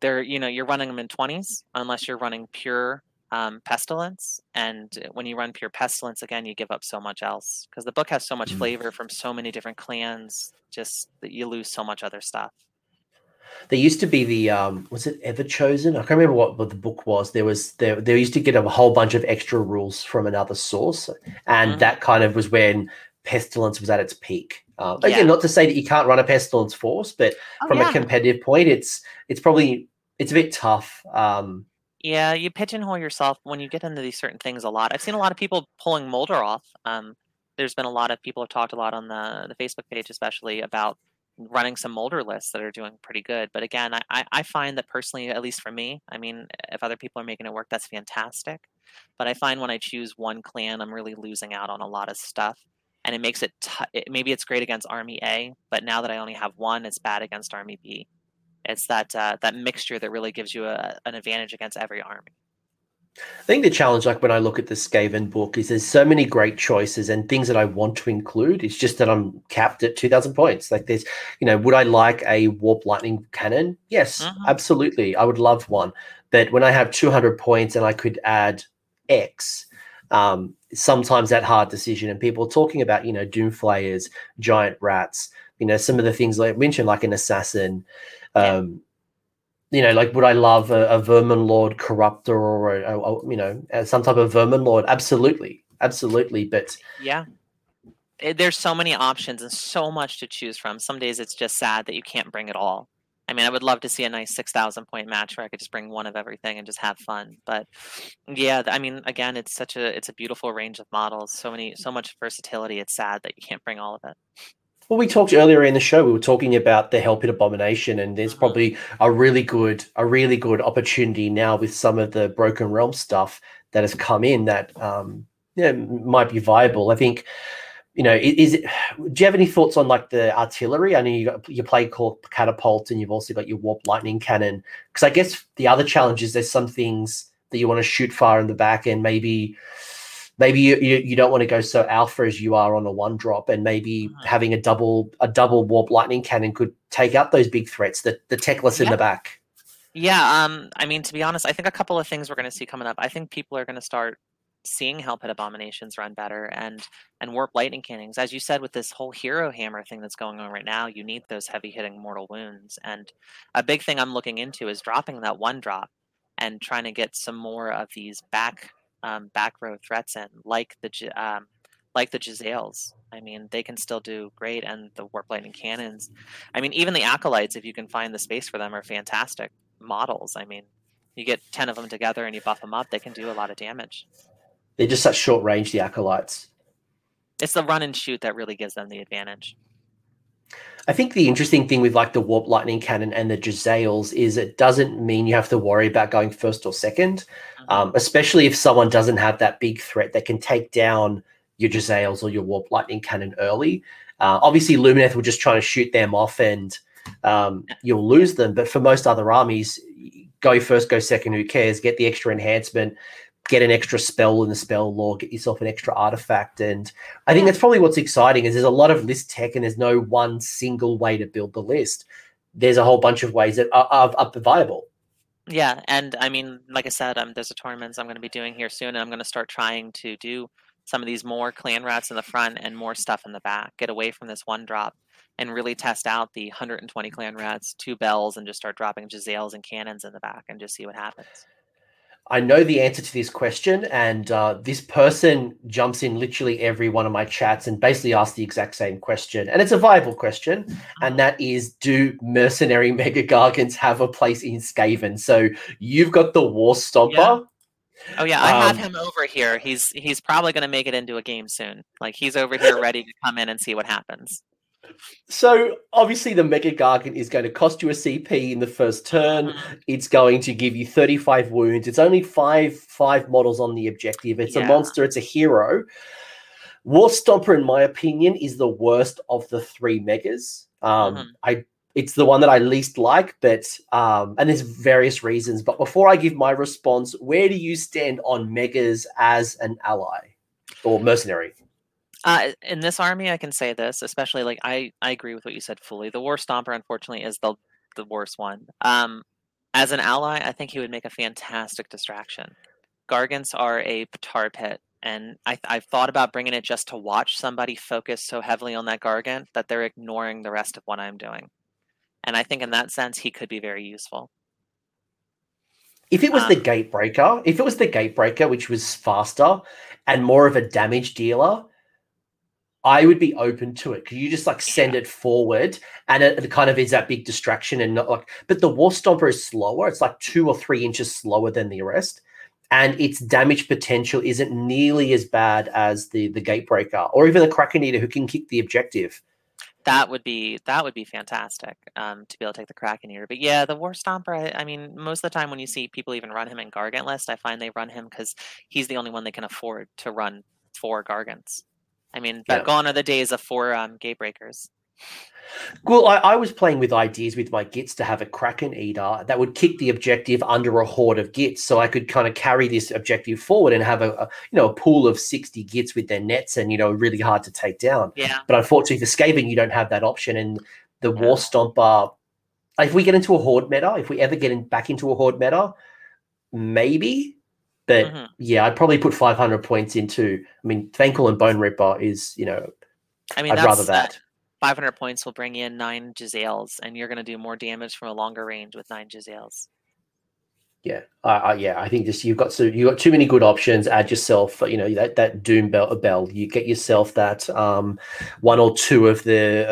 they're you know you're running them in 20s unless you're running pure um, pestilens and when you run pure pestilens again you give up so much else because the book has so much mm. flavor from so many different clans just that you lose so much other stuff there used to be the um was it ever chosen? i can't remember what, what the book was there was there there used to get a whole bunch of extra rules from another source and mm-hmm. that kind of was when pestilens was at its peak um, again yeah. not to say that you can't run a pestilens force but oh, from yeah. a competitive point it's it's probably it's a bit tough um yeah, you pigeonhole yourself when you get into these certain things a lot. I've seen a lot of people pulling Moulder off. Um, there's been a lot of people have talked a lot on the the Facebook page, especially about running some Moulder lists that are doing pretty good. But again, I, I find that personally, at least for me, I mean, if other people are making it work, that's fantastic. But I find when I choose one clan, I'm really losing out on a lot of stuff. And it makes it, t- it maybe it's great against Army A, but now that I only have one, it's bad against Army B. It's that uh, that mixture that really gives you a, an advantage against every army. I think the challenge, like when I look at the Skaven book, is there's so many great choices and things that I want to include. It's just that I'm capped at 2,000 points. Like there's, you know, would I like a warp lightning cannon? Yes, mm-hmm. absolutely. I would love one. But when I have 200 points and I could add X, um, sometimes that hard decision. And people talking about, you know, doom flayers, giant rats, you know, some of the things like mentioned, like an assassin. Um, you know, like would I love a, a vermin lord corruptor or a, a, you know some type of vermin lord? Absolutely, absolutely. But yeah, it, there's so many options and so much to choose from. Some days it's just sad that you can't bring it all. I mean, I would love to see a nice six thousand point match where I could just bring one of everything and just have fun. But yeah, I mean, again, it's such a it's a beautiful range of models. So many, so much versatility. It's sad that you can't bring all of it. Well, we talked earlier in the show. We were talking about the Hell Pit Abomination, and there's mm-hmm. probably a really good, a really good opportunity now with some of the Broken Realm stuff that has come in that um, yeah might be viable. I think, you know, is it? Do you have any thoughts on like the artillery? I know you got your Plagueclaw catapult, and you've also got your warp lightning cannon. Because I guess the other challenge is there's some things that you want to shoot far in the back, and maybe maybe you, you, you, don't want to go so alpha as you are on a one drop and maybe mm-hmm. having a double a double warp lightning cannon could take out those big threats the the techless yeah. in the back yeah um i mean to be honest i think a couple of things we're going to see coming up i think people are going to start seeing hell pit abominations run better and and warp lightning cannons as you said with this whole hero hammer thing that's going on right now you need those heavy hitting mortal wounds and a big thing i'm looking into is dropping that one drop and trying to get some more of these back um, back row threats in, like the um, like the Jezzails. I mean, they can still do great, and the warp lightning cannons. I mean, even the acolytes, if you can find the space for them, are fantastic models. I mean, you get ten of them together and you buff them up, they can do a lot of damage. They're just such short range, the acolytes. It's the run and shoot that really gives them the advantage. I think the interesting thing with like the warp lightning cannon and the Jezzails is it doesn't mean you have to worry about going first or 2nd mm-hmm. um, especially if someone doesn't have that big threat that can take down your Jezzails or your warp lightning cannon early. Uh, obviously, Lumineth will just try to shoot them off and um, you'll lose them. But for most other armies, go first, go second, who cares? Get the extra enhancement, get an extra spell in the spell lore, get yourself an extra artifact. And I think that's probably what's exciting is there's a lot of list tech and there's no one single way to build the list. There's a whole bunch of ways that are, are, are viable. Yeah, and I mean, like I said, um, there's a tournament I'm going to be doing here soon, and I'm going to start trying to do some of these more clan rats in the front and more stuff in the back. Get away from this one drop and really test out the 120 clan rats, two bells, and just start dropping Jezzails and cannons in the back and just see what happens. I know the answer to this question, and uh, this person jumps in literally every one of my chats and basically asks the exact same question. And it's a viable question, and that is Do mercenary mega gargants have a place in Skaven? So you've got the War Stomper. Yeah. Oh yeah, I have um, him over here. He's he's probably going to make it into a game soon. Like he's over here ready to come in and see what happens. So obviously the Mega Gargant is going to cost you a CP in the first turn. Mm-hmm. It's going to give you 35 wounds. It's only five five models on the objective. It's yeah. a monster, it's a hero. War Stomper, in my opinion, is the worst of the three megas. Um, mm-hmm. I it's the one that I least like, but um, and there's various reasons. But before I give my response, where do you stand on megas as an ally or mercenary? Uh, in this army, I can say this, especially like I, I agree with what you said fully. The War Stomper, unfortunately, is the the worst one. Um, as an ally, I think he would make a fantastic distraction. Gargants are a petard pit, and I, I've thought about bringing it just to watch somebody focus so heavily on that Gargant that they're ignoring the rest of what I'm doing. And I think in that sense, he could be very useful. If it was um, the Gatebreaker, if it was the Gatebreaker, which was faster and more of a damage dealer, I would be open to it. Could you just like send it forward and it, it, kind of is that big distraction and not like, but the War Stomper is slower. It's like two or three inches slower than the rest. And its damage potential isn't nearly as bad as the the Gatebreaker or even the Kraken Eater who can kick the objective. That would be that would be fantastic um, to be able to take the Kraken Eater. But yeah, the War Stomper. I, I, mean, most of the time when you see people even run him in Gargant list, I find they run him because he's the only one they can afford to run four Gargants. I mean, yeah. gone are the days of four um, Gatebreakers. Well, I, I, was playing with ideas with my gits to have a Kraken Eater that would kick the objective under a horde of gits, so I could kind of carry this objective forward and have a, a you know a pool of sixty gits with their nets and you know really hard to take down. Yeah. But unfortunately, for Skaven, you don't have that option, and the yeah. War Stomper. If we get into a horde meta, if we ever get in, back into a horde meta, maybe. But mm-hmm. yeah, I'd probably put 500 points into. I mean, Thanquol and Bone Ripper is you know. I mean, I'd rather that. 500 points will bring in nine Jezzails, and you're going to do more damage from a longer range with nine Jezzails. Yeah, uh, yeah, I think just you've got so you've got too many good options. Add yourself, you know, that that Doom bell, bell. You get yourself that um, one or two of the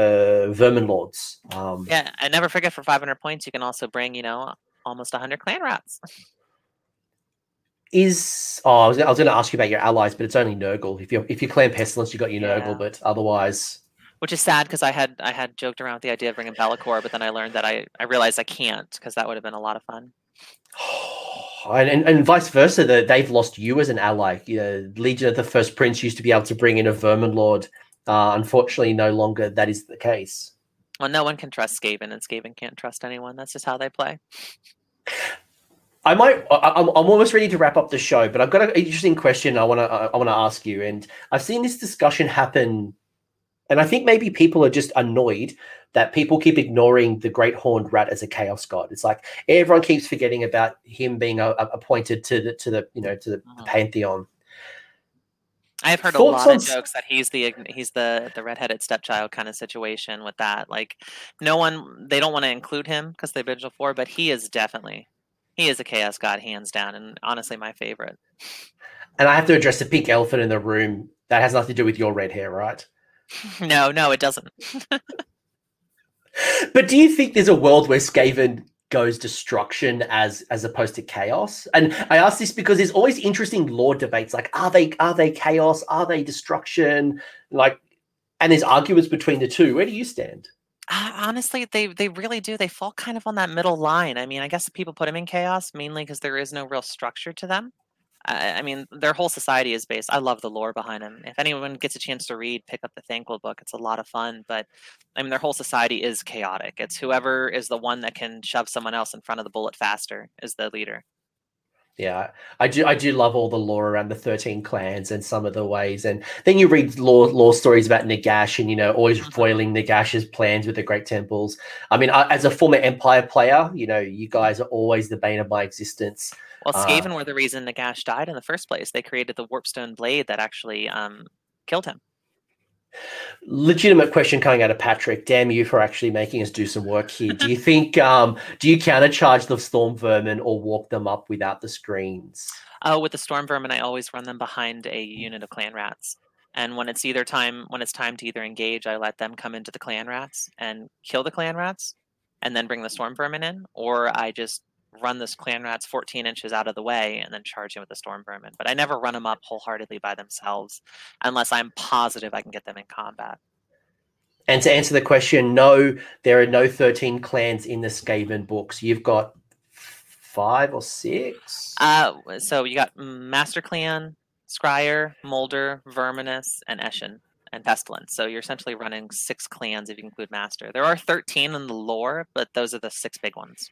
uh, Vermin Lords. Um, yeah, and never forget for 500 points, you can also bring, you know, almost 100 clan rats. Is oh, I was, I was going to ask you about your allies, but it's only Nurgle. If you if you clan Pestilens, you got your yeah. Nurgle, but otherwise, which is sad because I had I had joked around with the idea of bringing Be'lakor, but then I learned that I I realized I can't because that would have been a lot of fun. and, and, and, vice versa, that they've lost you as an ally. You know, Legion of the First Prince used to be able to bring in a Vermin Lord. Uh, unfortunately, no longer that is the case. Well, no one can trust Skaven, and Skaven can't trust anyone. That's just how they play. I might. I'm, I'm almost ready to wrap up the show, but I've got an interesting question I want to I want to ask you. And I've seen this discussion happen and I think maybe people are just annoyed that people keep ignoring the great horned rat as a chaos god. It's like everyone keeps forgetting about him being a, a appointed to the to the you know to the, the mm. pantheon. I've heard Thoughts a lot of jokes that he's the he's the the redheaded stepchild kind of situation with that. Like, no one they don't want to include him because they vigil for, but he is definitely he is a chaos god hands down, and honestly my favorite. And I have to address the pink elephant in the room. That has nothing to do with your red hair, right? No, no, it doesn't. but do you think there's a world where Skaven goes destruction as as opposed to chaos? And I ask this because there's always interesting lore debates like are they are they chaos? Are they destruction? Like and there's arguments between the two. Where do you stand? Uh, honestly, they they really do. They fall kind of on that middle line. I mean, I guess people put them in chaos mainly because there is no real structure to them. I, I, mean, their whole society is based. I love the lore behind them. If anyone gets a chance to read, pick up the Thanquol book. It's a lot of fun. But I mean, their whole society is chaotic. It's whoever is the one that can shove someone else in front of the bullet faster is the leader. Yeah, I do. I do love all the lore around the thirteen clans and some of the ways. And then you read lore lore stories about Nagash and you know always mm-hmm. foiling Nagash's plans with the Great Temples. I mean, I, as a former Empire player, you know, you guys are always the bane of my existence. Well, uh, Skaven uh, were the reason Nagash died in the first place. They created the Warpstone blade that actually um, killed him. Legitimate question coming out of Patrick. Damn you for actually making us do some work here. Do you think um, do you countercharge the storm vermin or walk them up without the screens? Oh, with the storm vermin, I always run them behind a unit of clan rats. And when it's either time when it's time to either engage, I let them come into the clan rats and kill the clan rats, and then bring the storm vermin in, or I just run this clan rats 14 inches out of the way and then charge him with the storm vermin. But I never run them up wholeheartedly by themselves unless I'm positive I can get them in combat. And to answer the question, no, there are no 13 clans in the Skaven books. You've got five or six. Uh, so you got Master Clan, Skryre, Moulder, Verminus, and Eshin and Pestilens. So you're essentially running six clans if you include Master. There are 13 in the lore, but those are the six big ones.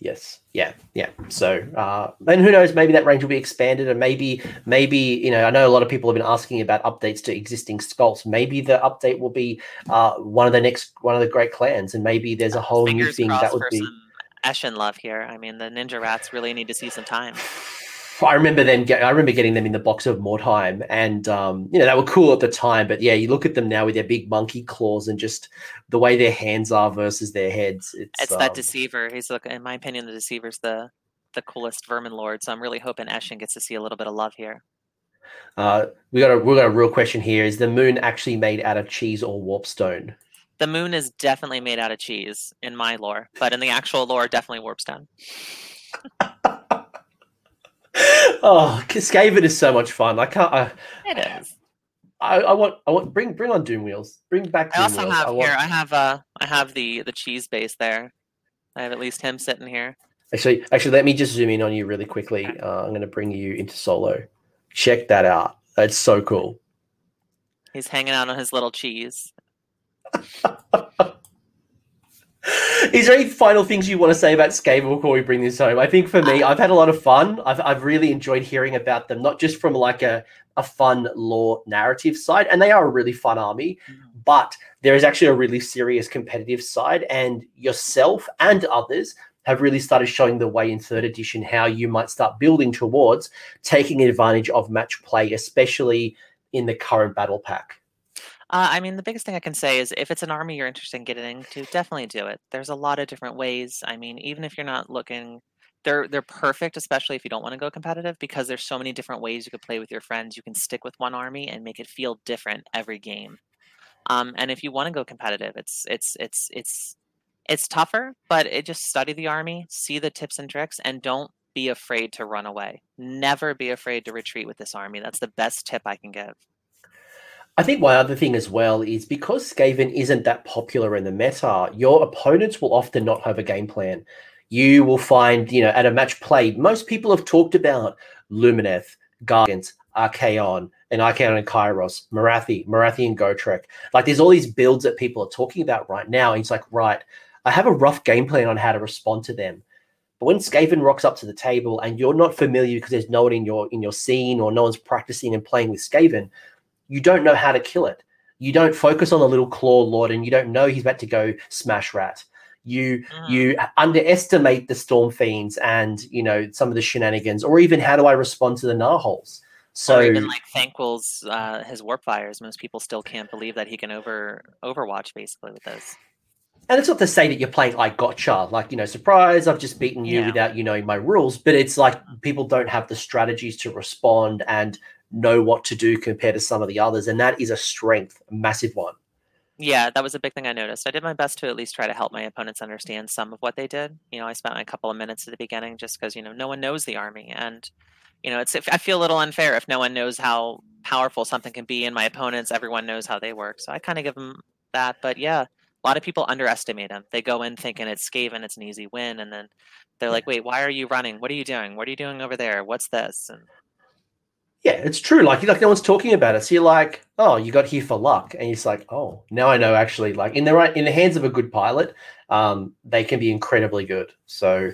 Yes. Yeah. Yeah. So, uh, and who knows? Maybe that range will be expanded, and maybe, maybe you know, I know a lot of people have been asking about updates to existing sculpts. Maybe the update will be uh, one of the next one of the great clans, and maybe there's a whole Fingers new thing that would be. Eshin love here. I mean, the Ninja Rats really need to see some time. I remember them. Get, I remember getting them in the box of Mordheim, and um, you know they were cool at the time. But yeah, you look at them now with their big monkey claws and just the way their hands are versus their heads. It's, it's um, that deceiver. He's look, in my opinion, the deceiver's the the coolest vermin lord. So I'm really hoping Eshin gets to see a little bit of love here. Uh, we got a we got a real question here: Is the moon actually made out of cheese or warpstone? The moon is definitely made out of cheese in my lore, but in the actual lore, definitely warpstone. oh, Skaven is so much fun. I can't. I, it is. I, I, want. I want. Bring. Bring on Doom Wheels. Bring back. Doom I also Wheels. have I want... here. I have. Uh. I have the the cheese base there. I have at least him sitting here. Actually, actually, let me just zoom in on you really quickly. Uh, I'm going to bring you into solo. Check that out. That's so cool. He's hanging out on his little cheese. Is there any final things you want to say about Skaven before we bring this home? I think for me, I've had a lot of fun. I've, I've really enjoyed hearing about them, not just from like a, a fun lore narrative side, and they are a really fun army, mm-hmm. but there is actually a really serious competitive side, and yourself and others have really started showing the way in third edition how you might start building towards taking advantage of match play, especially in the current battle pack. Uh, I mean, the biggest thing I can say is if it's an army you're interested in getting into, definitely do it. There's a lot of different ways. I mean, even if you're not looking, they're they're perfect, especially if you don't want to go competitive, because there's so many different ways you could play with your friends. You can stick with one army and make it feel different every game. Um, and if you want to go competitive, it's it's it's it's it's tougher, but it just study the army, see the tips and tricks, and don't be afraid to run away. Never be afraid to retreat with this army. That's the best tip I can give. I think my other thing as well is because Skaven isn't that popular in the meta, your opponents will often not have a game plan. You will find, you know, at a match play, most people have talked about Lumineth, Gargant, Archaon, and Archaon and Kairos, Morathi, Morathi and Gotrek. Like there's all these builds that people are talking about right now. And it's like, right, I have a rough game plan on how to respond to them. But when Skaven rocks up to the table and you're not familiar because there's no one in your in your scene or no one's practicing and playing with Skaven, you don't know how to kill it. You don't focus on the little claw lord, and you don't know he's about to go smash rat. You mm. you underestimate the storm fiends and you know some of the shenanigans, or even how do I respond to the Gnarls? So or even like Thanquol's uh, his warp fires. Most people still can't believe that he can over Overwatch basically with those. And it's not to say that you're playing like gotcha, like you know, surprise, I've just beaten you yeah. without you knowing my rules. But it's like people don't have the strategies to respond and know what to do compared to some of the others, and that is a strength, a massive one. Yeah, that was a big thing I noticed. I did my best to at least try to help my opponents understand some of what they did. You know, I spent a couple of minutes at the beginning just because you know no one knows the army, and you know it's I feel a little unfair if no one knows how powerful something can be, and my opponents everyone knows how they work. So I kind of give them that. But yeah, a lot of people underestimate them. They go in thinking it's Skaven, it's an easy win, and then they're like, "Wait, why are you running? What are you doing? What are you doing over there? What's this?" And yeah, it's true. Like, like no one's talking about it. So you're like, oh, you got here for luck, and it's like, oh, now I know. Actually, like in the right in the hands of a good pilot, um, they can be incredibly good. So.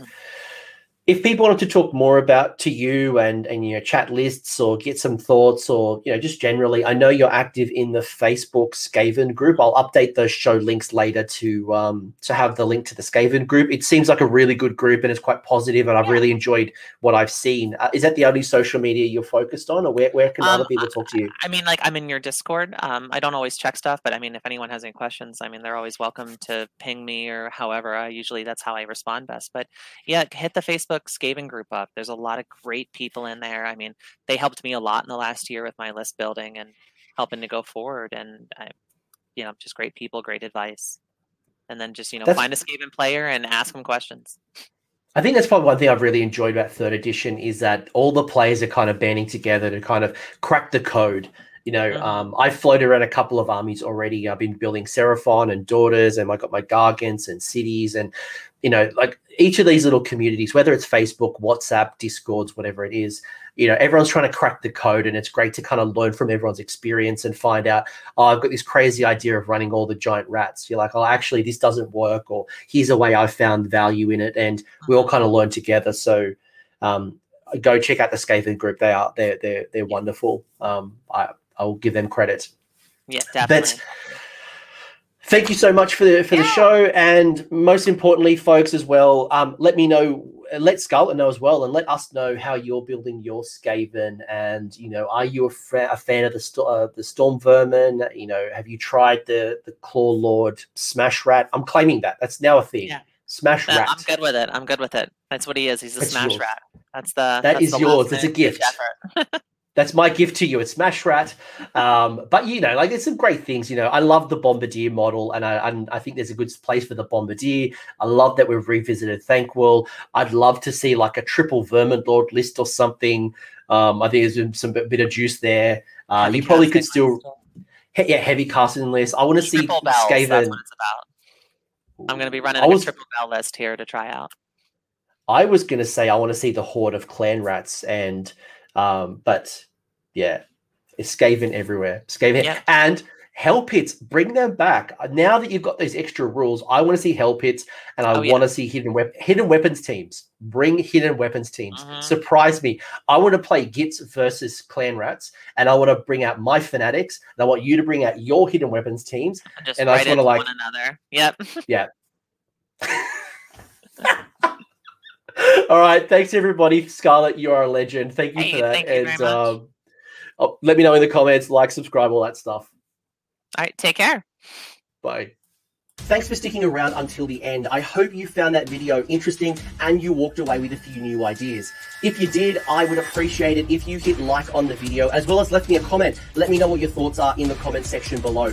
If people wanted to talk more about to you and and you know chat lists or get some thoughts or you know just generally i know you're active in the facebook skaven group. I'll update those show links later to um to have the link to the skaven group. It seems like a really good group and it's quite positive and i've yeah. really enjoyed what i've seen. Uh, is that the only social media you're focused on or where, where can um, other people talk to you? I mean like i'm in your discord. Um i don't always check stuff but i mean if anyone has any questions i mean they're always welcome to ping me or however i usually that's how i respond best. But yeah hit the facebook Skaven group up. There's a lot of great people in there. I mean, they helped me a lot in the last year with my list building and helping to go forward. And I, you know, just great people, great advice. And then just you know, that's, find a Skaven player and ask them questions. I think that's probably one thing I've really enjoyed about third edition is that all the players are kind of banding together to kind of crack the code. You know, mm-hmm. um, I've floated around a couple of armies already. I've been building Seraphon and Daughters, and I got my Gargants and cities, and you know, like each of these little communities, whether it's Facebook, WhatsApp, Discords, whatever it is, you know, everyone's trying to crack the code, and it's great to kind of learn from everyone's experience and find out, oh, I've got this crazy idea of running all the giant rats. You're like, oh, actually, this doesn't work, or here's a way I found value in it, and we all kind of learn together. So, um, go check out the Skaven group. They are they're they're they're wonderful. Um, I I'll give them credit. Yeah, definitely. But, thank you so much for the for yeah. the show. And most importantly folks as well um, let me know let Scarlett know as well and let us know how you're building your Skaven. And you know are you a, fa- a fan of the uh, the Storm Vermin? You know have you tried the the Claw Lord Smash Rat? I'm claiming that. That's now a thing. Yeah. Smash Rat. I'm good with it. I'm good with it. That's what he is. He's a that's Smash yours. Rat. That's the that that's is the yours. it's a gift that's my gift to you. It's Smash Rat. Um, but you know, like there's some great things. You know, I love the Bombardier model, and I and I think there's a good place for the Bombardier. I love that we've revisited Thanquol. I'd love to see like a triple Vermin Lord list or something. Um, I think there's some bit of juice there. Uh, you probably could still, he, yeah, heavy casting list. I want to see bells, Skaven. That's what it's about. I'm going to be running was, a triple bell list here to try out. I was going to say I want to see the horde of clan rats and um, but yeah, it's Skaven everywhere. Skaven. Yeah. And Hell pits, bring them back. Now that you've got those extra rules, I want to see hell pits and I Oh, yeah. want to see hidden weapon hidden weapons teams. Bring hidden weapons teams. Mhm. Surprise me. I want to play Gits versus Clan Rats, and I want to bring out my fanatics, and I want you to bring out your hidden weapons teams. And just And I just wanna, like- one another. Yep. All right, thanks everybody. Scarlett, you are a legend. Thank you Hey, for that. thank you and um, oh, let me know in the comments, like, subscribe, all that stuff. All right. Take care. Bye. Thanks for sticking around until the end. I hope you found that video interesting and you walked away with a few new ideas. If you did, I would appreciate it if you hit like on the video as well as left me a comment. Let me know what your thoughts are in the comment section below.